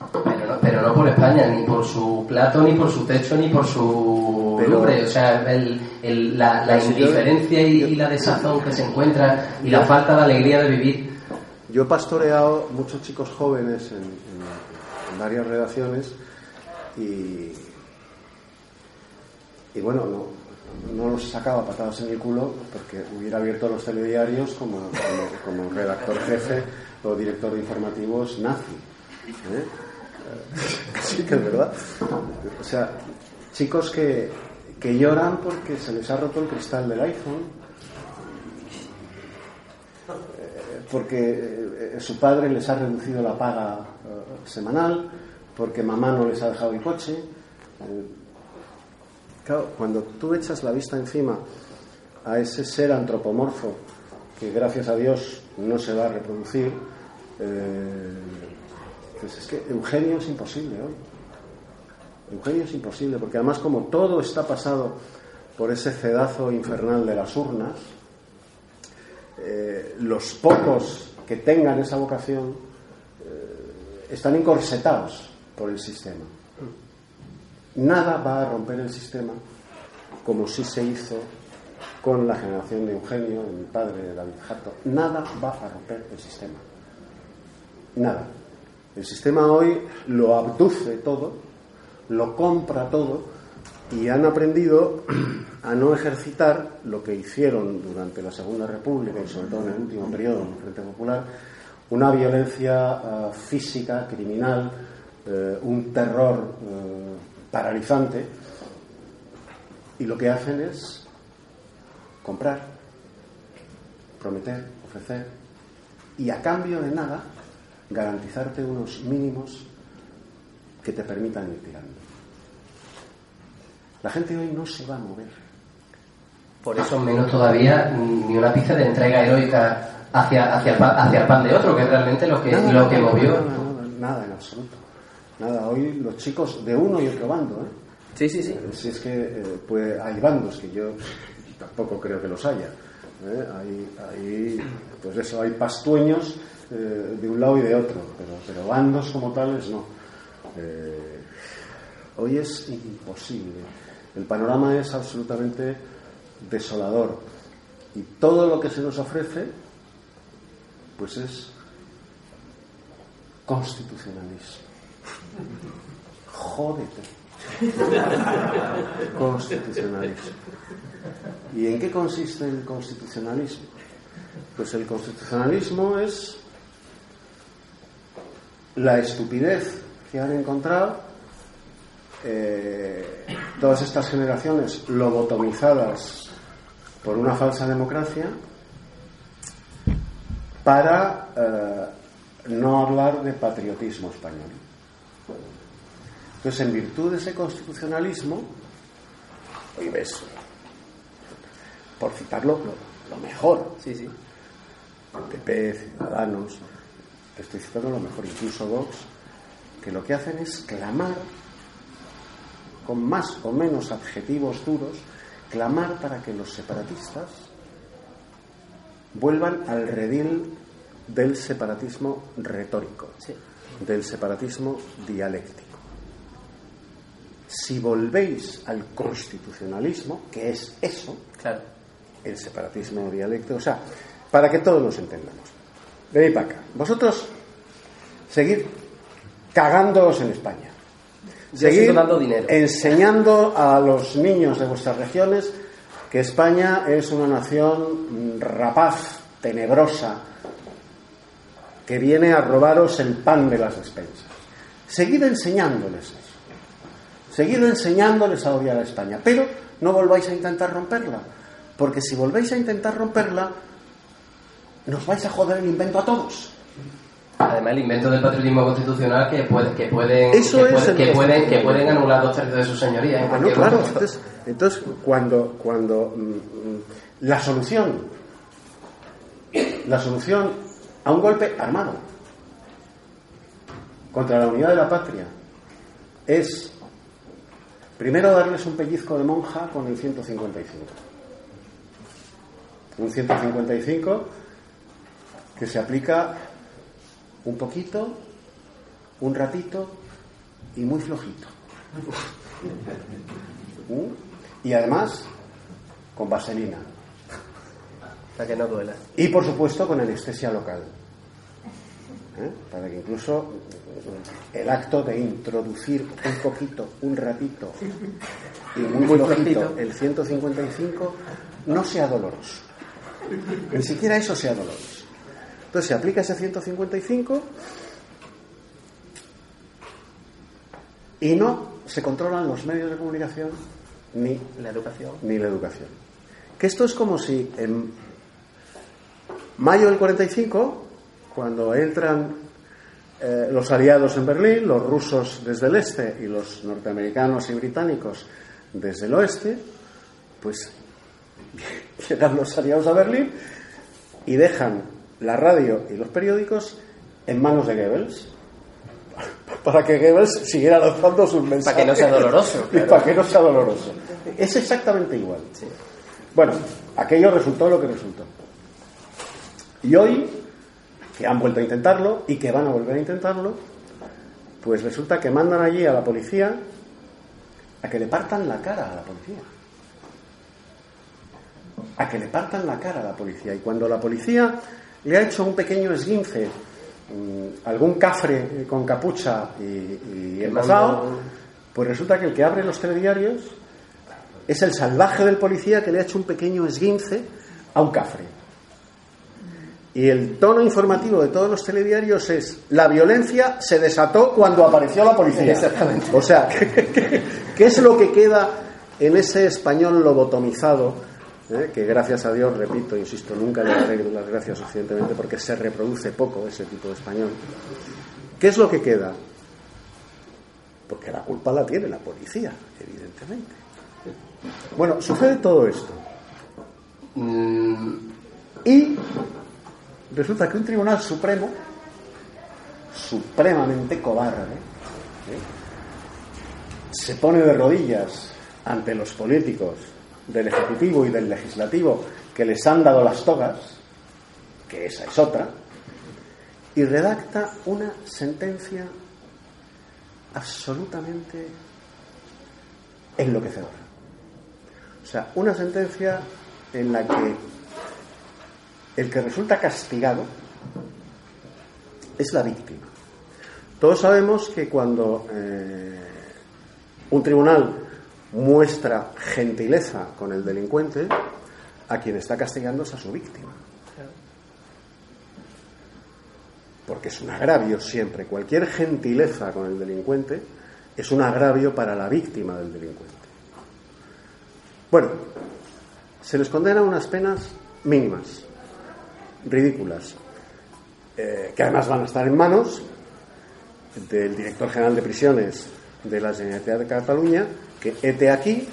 Pero no, pero no por España, ni por su plato, ni por su techo, ni por su nombre. O sea, el, la, indiferencia y, la desazón que se encuentra y la falta de alegría de vivir. Yo he pastoreado muchos chicos jóvenes en, varias redacciones y, y bueno, no, no los sacaba patadas en el culo porque hubiera abierto los telediarios como, como, redactor jefe o director de informativos nazi. ¿eh? Sí que es verdad. O sea, chicos que, que lloran porque se les ha roto el cristal del iPhone, eh, porque eh, su padre les ha reducido la paga semanal, porque mamá no les ha dejado el coche. Claro, cuando tú echas la vista encima a ese ser antropomorfo que gracias a Dios no se va a reproducir, eh, pues es que Eugenio es imposible hoy. Eugenio es imposible, porque además como todo está pasado por ese cedazo infernal de las urnas, eh, los pocos que tengan esa vocación eh, están encorsetados por el sistema. Nada va a romper el sistema como sí se hizo con la generación de Eugenio, de mi padre, de David Jato. Nada va a romper el sistema. Nada. El sistema hoy lo abduce todo, lo compra todo y han aprendido a no ejercitar lo que hicieron durante la Segunda República y sobre todo en el último periodo en el Frente Popular, una violencia eh, física, criminal, eh, un terror eh, paralizante y lo que hacen es comprar, prometer, ofrecer y a cambio de nada garantizarte unos mínimos que te permitan ir tirando. La gente hoy no se va a mover. Por eso menos todavía ni una pista de entrega heroica hacia, hacia, hacia el pan de otro, que es realmente lo que, lo que movió. nada en absoluto. Nada, hoy los chicos de uno y otro bando, ¿eh? Sí, sí, sí. Si es que eh, pues hay bandos que yo tampoco creo que los haya. ¿eh? Hay, pues eso, hay pastueños eh, de un lado y de otro, pero, pero bandos como tales no. hoy es imposible. El panorama es absolutamente desolador. Y todo lo que se nos ofrece, pues es constitucionalismo. Jódete. Constitucionalismo. ¿Y en qué consiste el constitucionalismo? Pues el constitucionalismo es la estupidez que han encontrado eh, todas estas generaciones lobotomizadas por una falsa democracia para eh, no hablar de patriotismo español. Entonces, en virtud de ese constitucionalismo, hoy ves, por citarlo, lo, mejor, sí, sí. PP, Ciudadanos, estoy citando lo mejor, incluso Vox, que lo que hacen es clamar, con más o menos adjetivos duros, clamar para que los separatistas vuelvan al redil del separatismo retórico, del separatismo dialéctico si volvéis al constitucionalismo, que es eso, claro. el separatismo dialéctico, o sea, para que todos nos entendamos. Venid para acá. Vosotros seguid cagándoos en España. Seguid dinero. enseñando a los niños de vuestras regiones que España es una nación rapaz, tenebrosa, que viene a robaros el pan de las despensas. Seguid enseñándoles Seguid enseñándoles a odiar a España, pero no volváis a intentar romperla, porque si volvéis a intentar romperla, nos vais a joder el invento a todos. Además, el invento del patriotismo constitucional que, puede, que pueden que, pueden, que pueden anular dos tercios de su señoría. bueno, claro. Entonces, entonces, cuando, cuando mm, la solución, la solución a un golpe armado contra la unidad de la patria es Primero darles un pellizco de monja con el 155. Un 155 que se aplica un poquito, un ratito y muy flojito. ¿Mm? Y además con vaselina. Para que no duela. Y por supuesto con anestesia local. ¿eh? para que incluso el acto de introducir un poquito, un ratito y muy, muy flojito el 155 no sea doloroso. Ni siquiera eso sea doloroso. Entonces se aplica ese 155 y no se controlan los medios de comunicación ni la educación. Ni la educación. Que esto es como si en mayo del 45, cuando entran eh, los aliados en Berlín, los rusos desde el este y los norteamericanos y británicos desde el oeste, pues llegan los aliados a Berlín y dejan la radio y los periódicos en manos de Goebbels para que Goebbels siguiera lanzando sus mensajes. Para que no sea doloroso. Y para que no sea doloroso. Es exactamente igual. Bueno, aquello resultó lo que resultó. Y hoy, que han vuelto a intentarlo y que van a volver a intentarlo, pues resulta que mandan allí a la policía a que le partan la cara a la policía. A que le partan la cara a la policía. Y cuando la policía le ha hecho un pequeño esguince, mm, algún cafre con capucha y, y envasado, pues resulta que el que abre los telediarios es el salvaje del policía que le ha hecho un pequeño esguince a un cafre. Y el tono informativo de todos los telediarios es la violencia se desató cuando apareció la policía. Exactamente. O sea, ¿qué, es lo que queda en ese español lobotomizado? Eh? Que gracias a Dios, repito, insisto, nunca le daré las gracias suficientemente porque se reproduce poco ese tipo de español. ¿Qué es lo que queda? Porque la culpa la tiene la policía, evidentemente. Bueno, sucede todo esto. Y resulta que un tribunal supremo, supremamente cobarde, se pone de rodillas ante los políticos del Ejecutivo y del Legislativo que les han dado las togas, que esa es otra, y redacta una sentencia absolutamente enloquecedora. O sea, una sentencia en la que el que resulta castigado es la víctima. Todos sabemos que cuando eh, un tribunal muestra gentileza con el delincuente, a quien está castigando es a su víctima. Porque es un agravio siempre. Cualquier gentileza con el delincuente es un agravio para la víctima del delincuente. Bueno, se les condena unas penas mínimas, ridículas, eh, que además van a estar en manos del director general de prisiones de la Generalitat de Cataluña, que este aquí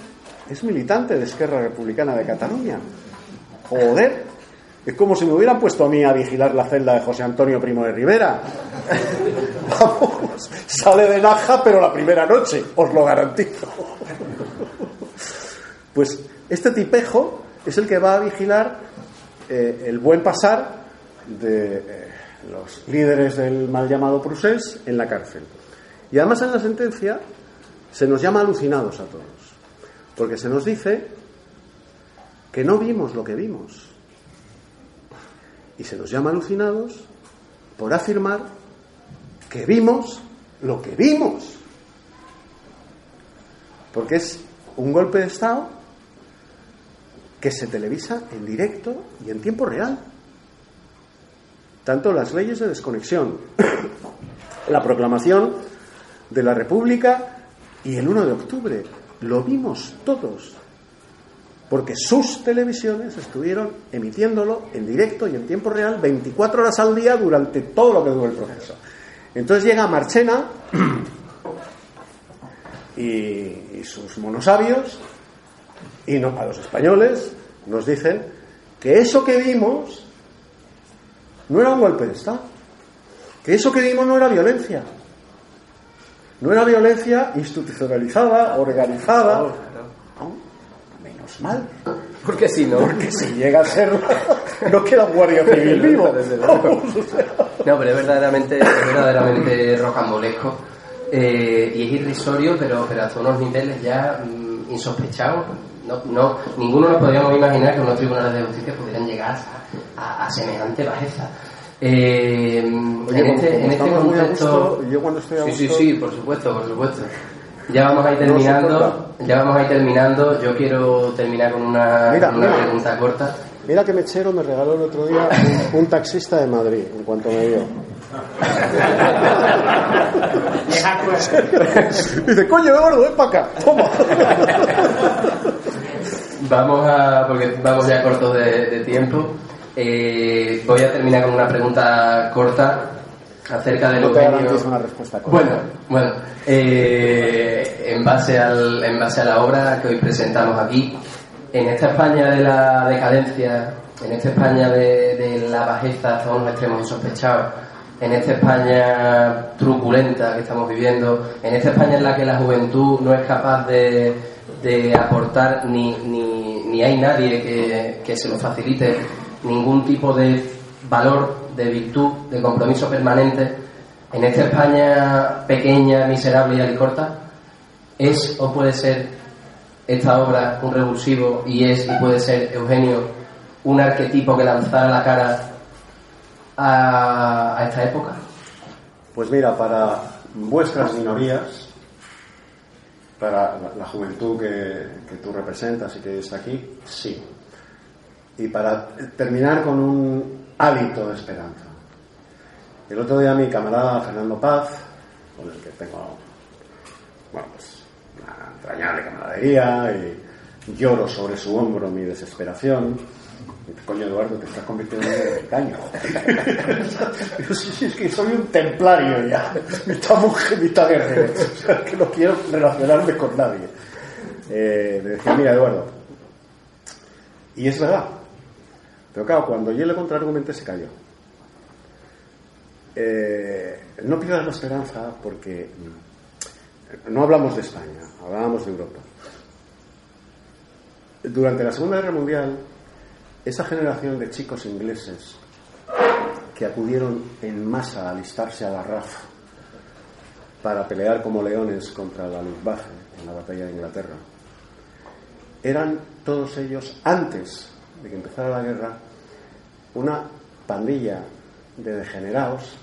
es militante de Esquerra Republicana de Cataluña. Joder, es como si me hubieran puesto a mí a vigilar la celda de José Antonio Primo de Rivera. Vamos, sale de Naja, pero la primera noche, os lo garantizo. Pues este tipejo es el que va a vigilar eh, el buen pasar de eh, los líderes del mal llamado Prusés en la cárcel. Y además en la sentencia se nos llama alucinados a todos, porque se nos dice que no vimos lo que vimos. Y se nos llama alucinados por afirmar que vimos lo que vimos. Porque es un golpe de Estado que se televisa en directo y en tiempo real. Tanto las leyes de desconexión, la proclamación de la República y el 1 de octubre. Lo vimos todos, porque sus televisiones estuvieron emitiéndolo en directo y en tiempo real 24 horas al día durante todo lo que duró el proceso. Entonces llega Marchena y, y sus monosabios y no, a los españoles nos dicen que eso que vimos no era un golpe de Estado, que eso que vimos no era violencia, no era violencia institucionalizada, organizada. menos mal. Porque si no. Porque si llega a ser, no queda un guardia civil vivo. No, pero es verdaderamente, es verdaderamente rocambolesco. Eh, y es irrisorio, pero, pero hasta unos niveles ya mm, insospechados no, no, ninguno nos podíamos imaginar que unos tribunales de justicia pudieran llegar a, semejante bajeza. Eh, Oye, en este, como en este estamos muy a contexto... gusto, yo cuando estoy a Sí, sí, gusto- sí, por supuesto, por supuesto. Ya vamos a ir terminando. Ya vamos a ir terminando. Yo quiero terminar con una, Mira, una mira. pregunta corta. Mira que Mechero me regaló el otro día un, un taxista de Madrid, en cuanto me vio. Dice, coño, gordo, ven para acá, toma. Vamos a, porque vamos ya cortos de, de tiempo. Eh, voy a terminar con una pregunta corta acerca de No lo te que garantizo una respuesta corta. Bueno, bueno, eh, en, base al, en base a la obra que hoy presentamos aquí, en esta España de la decadencia, en esta España de, de la bajeza hasta unos extremos insospechados, en esta España truculenta que estamos viviendo, en esta España en la que la juventud no es capaz de, de aportar ni, ni, ni hay nadie que, que se lo facilite ningún tipo de valor, de virtud, de compromiso permanente, en esta España pequeña, miserable y alicorta, es o puede ser esta obra un revulsivo y es y puede ser Eugenio un arquetipo que lanzara la cara a, esta época. Pues mira, para vuestras minorías, para la, juventud que, que tú representas y que está aquí, sí. Y para terminar con un hálito de esperanza. El otro día mi camarada Fernando Paz, con el que tengo bueno, pues, una entrañable camaradería y lloro sobre su hombro mi desesperación. Coño, Eduardo, te estás convirtiendo en un sí, es que soy un templario ya, mitad monje, mitad guerrero. O sea, que no quiero relacionarme con nadie. Eh, decía, mira, Eduardo, y es verdad. Pero claro, cuando yo le contraargumenté se cayó. Eh, no pierdas la esperanza porque mm, no hablamos de España, hablábamos de Europa. Durante la Segunda Guerra Mundial, esa generación de chicos ingleses que acudieron en masa a alistarse a la RAF para pelear como leones contra la Luftwaffe en la batalla de Inglaterra, eran todos ellos, antes de que empezara la guerra, una pandilla de degenerados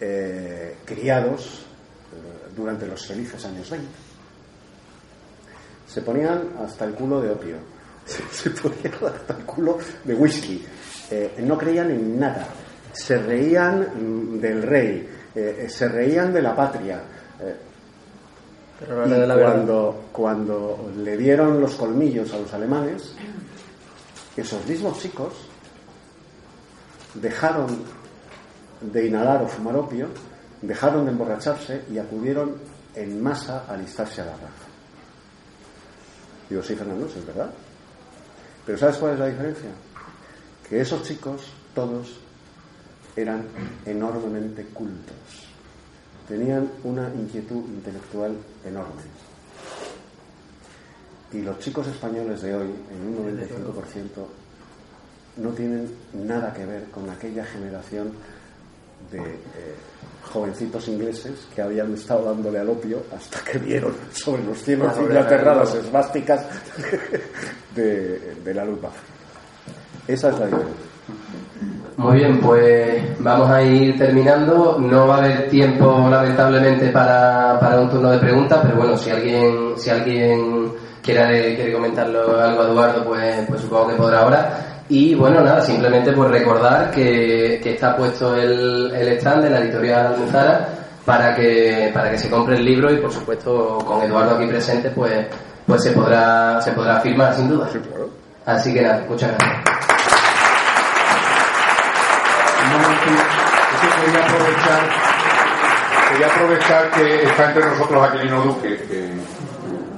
eh, criados eh, durante los felices años 20. Se ponían hasta el culo de opio, se, ponían hasta el culo de whisky, eh, no creían en nada, se reían mm, del rey, se reían de la patria. Pero y la cuando, cuando le dieron los colmillos a los alemanes, esos mismos chicos dejaron de inhalar o fumar opio, dejaron de emborracharse y acudieron en masa a alistarse a la RAF. Digo, sí, Fernando, es verdad. Pero ¿sabes cuál es la diferencia? Que esos chicos, todos, eran enormemente cultos. Tenían una inquietud intelectual enorme. Y los chicos españoles de hoy, en un 95%, no tienen nada que ver con aquella generación de eh, jovencitos ingleses que habían estado dándole al opio hasta que vieron sobre los cielos de Inglaterra las esvásticas de, de la lupa. Esa es la diferencia. Muy bien, pues vamos a ir terminando. No va a haber tiempo, lamentablemente, para, para un turno de preguntas, pero bueno, si alguien, si alguien quiere, quiere comentarlo algo a Eduardo, pues, pues supongo que podrá ahora. Y bueno, nada, simplemente pues recordar que, que está puesto el, el stand de la editorial Almuzara para que, para que se compre el libro y por supuesto con Eduardo aquí presente pues, pues se podrá, se podrá firmar sin duda. Así que nada, muchas gracias. Quería aprovechar, quería aprovechar que está entre nosotros Aquilino Duque, que,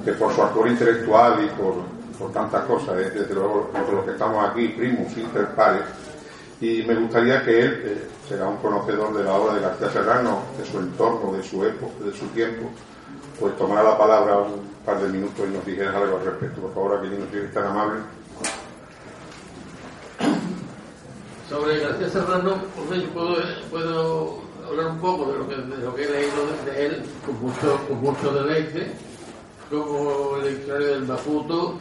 que por su actor intelectual y por, por tantas cosas, eh, desde luego, entre los que estamos aquí, primus inter pares, y me gustaría que él, eh, será un conocedor de la obra de García Serrano, de su entorno, de su época, de su tiempo, pues tomara la palabra un par de minutos y nos dijera algo al respecto. Por favor, Aquilino, si eres tan amable. Sobre García Serrano, pues puedo, puedo hablar un poco de lo que, de lo que he leído de él con mucho, con mucho deleite, como el diccionario del Maputo,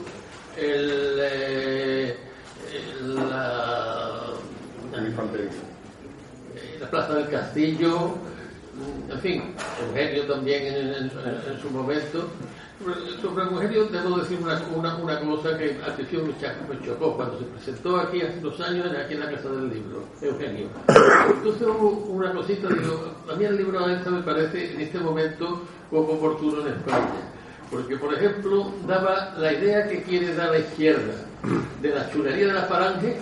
el, eh, el, la- infantería. la Plaza del Castillo, en fin, Eugenio también en, su momento. Sobre Eugenio debo decir una, una, una cosa que al principio me chocó cuando se presentó aquí hace dos años, aquí en la Casa del Libro, Eugenio. Entonces hubo una cosita, digo, a mí el libro esta me parece en este momento poco oportuno en España. Porque, por ejemplo, daba la idea que quiere dar la izquierda de la chulería de la falange,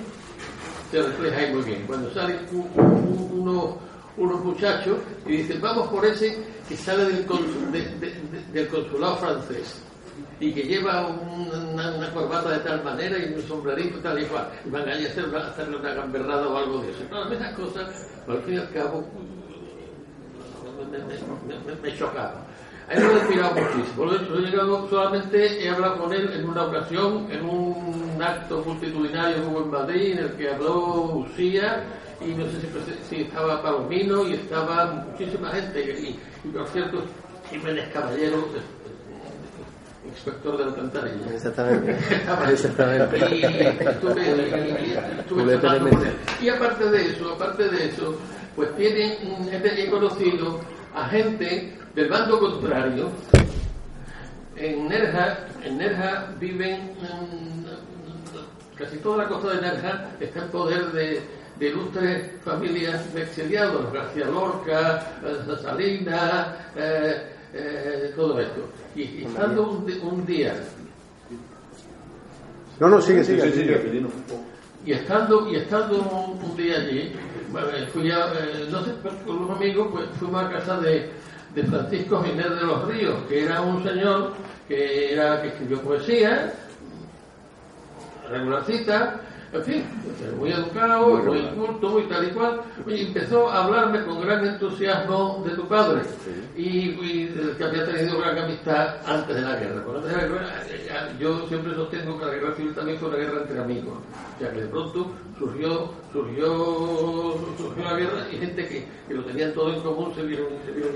se refleja ahí muy bien. Cuando sale uno unos muchachos y dicen, vamos por ese que sale del, consulado francés y que lleva una, corbata de tal manera y un sombrerito tal y cual, y van a hacer, hacerle una gamberrada o algo de eso. Todas esas cosas, al fin y al cabo, me, chocaba. A él lo he admirado muchísimo. Lo he llegado, solamente he hablado con él en una ocasión, en un acto multitudinario que hubo en Madrid, en el que habló Lucía y no sé si, estaba Palomino y estaba muchísima gente. Y, por cierto, Jiménez Caballero, inspector de la alcantarilla. Exactamente. Exactamente. Y, estuve, y aparte de eso, aparte de eso, pues tienen, he conocido a gente del bando contrario. En Nerja, en Nerja viven casi toda la costa de Nerja está en poder de de ilustres familias de exiliados, García Lorca, eh, Salinas, eh, eh, todo esto. Y, estando un, día. No, no, sigue, sigue, sigue. Y estando, y estando un, día allí, fui a, no sé, con unos amigos, pues fuimos a casa de, de Francisco Ginés de los Ríos, que era un señor que, era, que escribió poesía, regularcita, en fin, muy educado, muy, culto, muy tal y cual, y empezó a hablarme con gran entusiasmo de tu padre y, que había tenido gran amistad antes de la guerra. yo siempre sostengo que la guerra civil también fue una guerra entre amigos, o sea que de pronto surgió, surgió, surgió la guerra y gente que, que lo tenían todo en común se vieron, se vieron,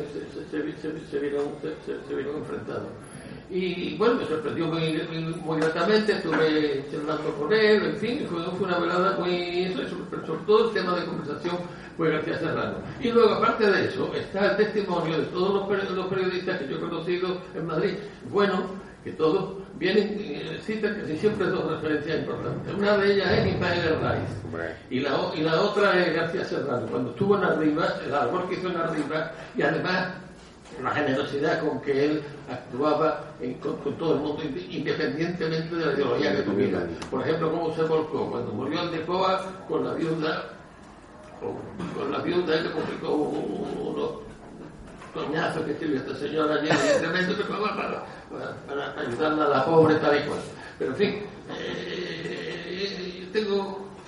se, vieron, se vieron enfrentados. Y bueno, me sorprendió muy, muy, gratamente, estuve charlando con él, en fin, fue, una velada muy. sobre todo el tema de conversación fue gracias Serrano. Y luego, aparte de eso, está el testimonio de todos los, periodistas que yo he conocido en Madrid. Bueno, que todos vienen, eh, citan casi siempre dos referencias importantes. Una de ellas es Ismael Herraiz y la, y la otra es García Serrano. Cuando estuvo en Arriba, el árbol que hizo en Arriba, y además la generosidad con que él actuaba con, todo el mundo, independientemente de la ideología que tuviera. Por ejemplo, cómo se volcó cuando murió el de Coa con la viuda, con la viuda, él le publicó unos coñazos que escribió esta señora allí, tremendo, para, para, para, ayudarla a la pobre tal y cual. Pero en fin, eh,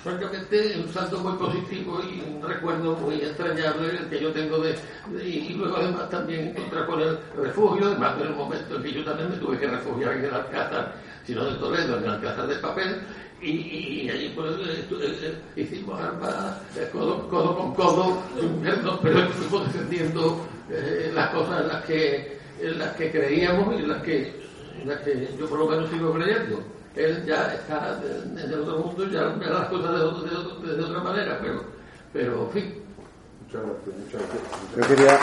francamente un salto muy positivo y un recuerdo muy extrañable que yo tengo de, y luego además también encontrar con el refugio, además en el momento en que yo también me tuve que refugiar en el Alcázar, sino de Toledo, en el Alcázar de papel, y, allí pues eh, eh, eh, hicimos armas codo, codo, con codo, pero estuvimos defendiendo las cosas en las que, las que creíamos y las que, en las que yo por lo menos sigo creyendo él ya está el otro mundo, ya ve las cosas de, de, otra manera, pero, pero en fin. Muchas gracias, muchas gracias. Yo quería...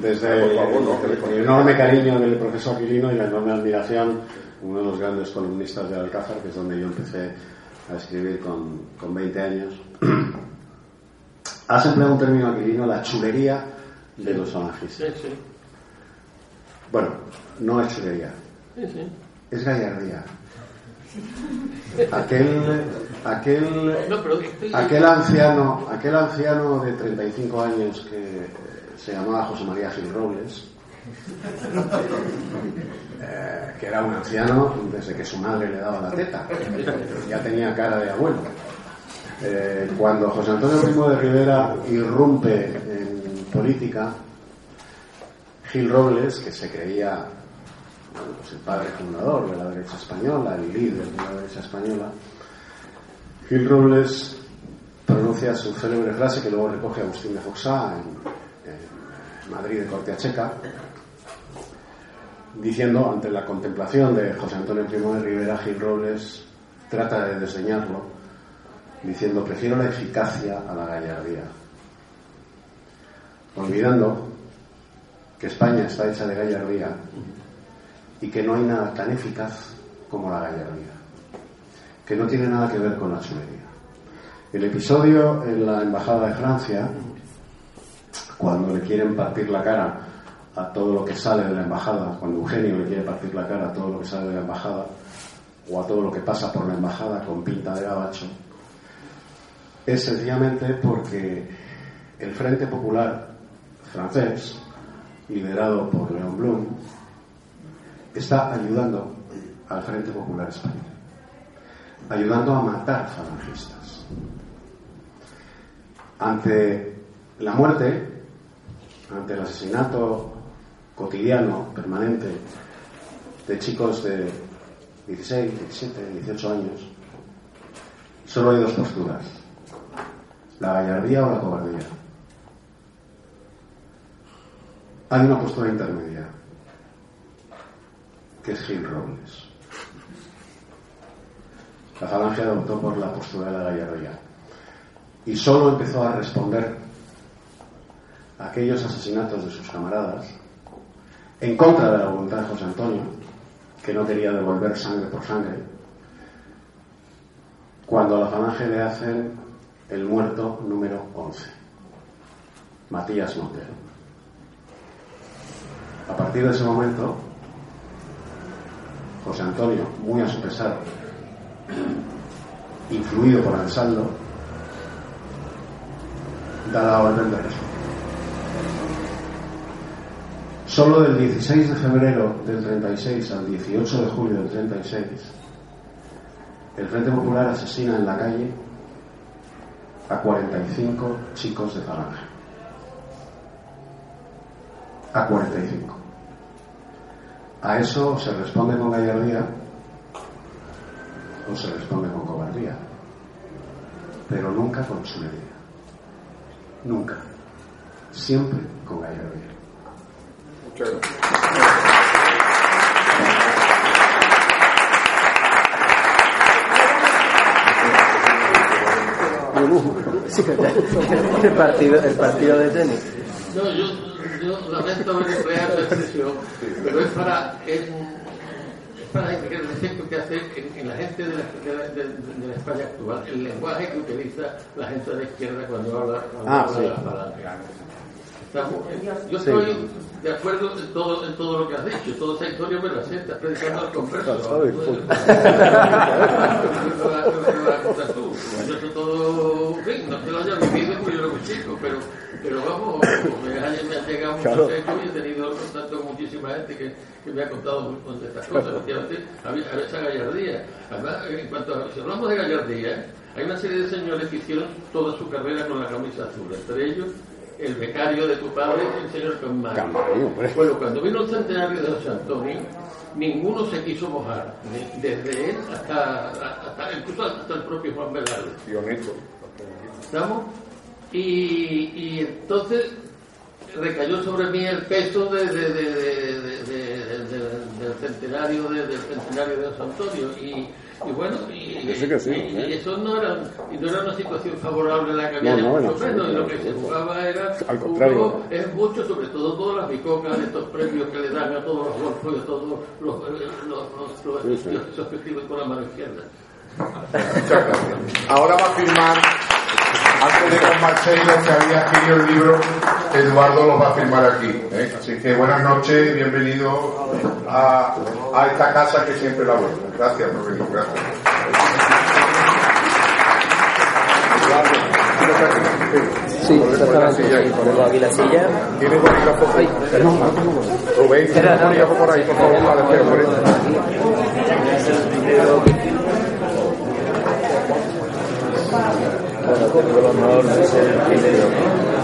Desde el enorme cariño del profesor Quirino y la enorme admiración, uno de los grandes columnistas de Alcázar, que es donde yo empecé a escribir con, con 20 años. Has empleado un término aquilino, la chulería de los anarquistas. Bueno, no es chulería, es gallardía. Aquel, aquel, aquel anciano, aquel anciano de 35 años que se llamaba José María Gil Robles, eh, que era un anciano desde que su madre le daba la teta, ya tenía cara de abuelo. Eh, cuando José Antonio Primo de Rivera irrumpe en política, Gil Robles, que se creía pues el padre fundador de la derecha española, el líder de la derecha española, Gil Robles pronuncia su célebre frase que luego recoge Agustín de Foxá en, Madrid de Cortea Checa, diciendo, ante la contemplación de José Antonio Primo de Rivera, Gil Robles trata de diseñarlo, diciendo, prefiero la eficacia a la gallardía, olvidando que España está hecha de gallardía y que no hay nada tan eficaz como la gallardía, que no tiene nada que ver con la chulería. El episodio en la Embajada de Francia, cuando le quieren partir la cara a todo lo que sale de la embajada, cuando Eugenio le quiere partir la cara a todo lo que sale de la embajada, o a todo lo que pasa por la embajada con pinta de gabacho, es sencillamente porque el Frente Popular francés, liderado por León Blum, está ayudando al Frente Popular Español, ayudando a matar falangistas. Ante la muerte, ante el asesinato cotidiano, permanente, de chicos de 16, 17, 18 años, solo hay dos posturas, la gallardía o la cobardía. Hay una postura intermedia, que es Gil Robles. La falange adoptó por la postura de la gallardía y solo empezó a responder a aquellos asesinatos de sus camaradas en contra de la voluntad de José Antonio, que no quería devolver sangre por sangre, cuando a la falange le hacen el muerto número 11, Matías Montero. A partir de ese momento, José Antonio, muy a su pesar, influido por Ansaldo, da la orden de respuesta. Solo del 16 de febrero del 36 al 18 de julio del 36, el Frente Popular asesina en la calle a 45 chicos de falange. A 45. A eso se responde con gallardía o se responde con cobardía, pero nunca con chulería. Nunca. Siempre con gallardía. Muchas gracias. El partido, el partido de tenis. No, yo, yo lamento haber empleado esta expresión, pero es para, es, es para el efecto que hace en, en la gente de la, de, la, de- de la España actual, el lenguaje que utiliza la gente de la izquierda cuando habla, cuando Ah, habla sí. de la falange. Yo estoy de acuerdo en todo, en todo lo que has dicho, toda esa historia me la sé, estás predicando al converso. Yo soy todo, en fin, no te lo haya vivido porque yo era muy chico, pero, pero vamos, me ha, llegado mucho eco y he tenido contacto con muchísima gente que, que me ha contado muchas de estas cosas. Efectivamente, había, había esa gallardía. Además, en cuanto a, si hablamos de gallardía, hay una serie de señores que hicieron toda su carrera con la camisa azul, entre ellos el becario de tu padre, el señor. Camargo, hombre. Bueno, cuando vino el centenario de José Antonio, ninguno se quiso mojar, ni- desde él hasta, hasta incluso hasta el propio Juan Velarde. ¿Estamos? Y, y entonces recayó sobre mí el peso de, de- de- de- de- de- de- del centenario de, del centenario de San Antonio y, y bueno y, Yo sé que sí, y- ¿eh? y eso no era y no era una situación favorable la que había No, no, y lo que se jugaba era Al contrario. jugó- es mucho sobre todo todas las bicocas estos premios que le dan a todos los golfos y a todos los, los, los, los, Sí, que escriben con la mano izquierda Muchas gracias. Ahora va a firmar, antes de con Marcelo, que había escrito el libro, Eduardo lo va a firmar aquí. ¿eh? Así que buenas noches, bienvenido a, a esta casa que siempre la vuelta. Gracias por venir, gracias. Sí, exactamente. Ponemos aquí la silla. ¿Tiene bolígrafo? Ay, Rubén, ¿tiene un bolígrafo por ahí, por favor? Vale, espera, por ahí. Bueno, primero.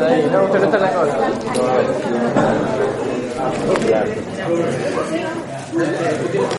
no, usted no está la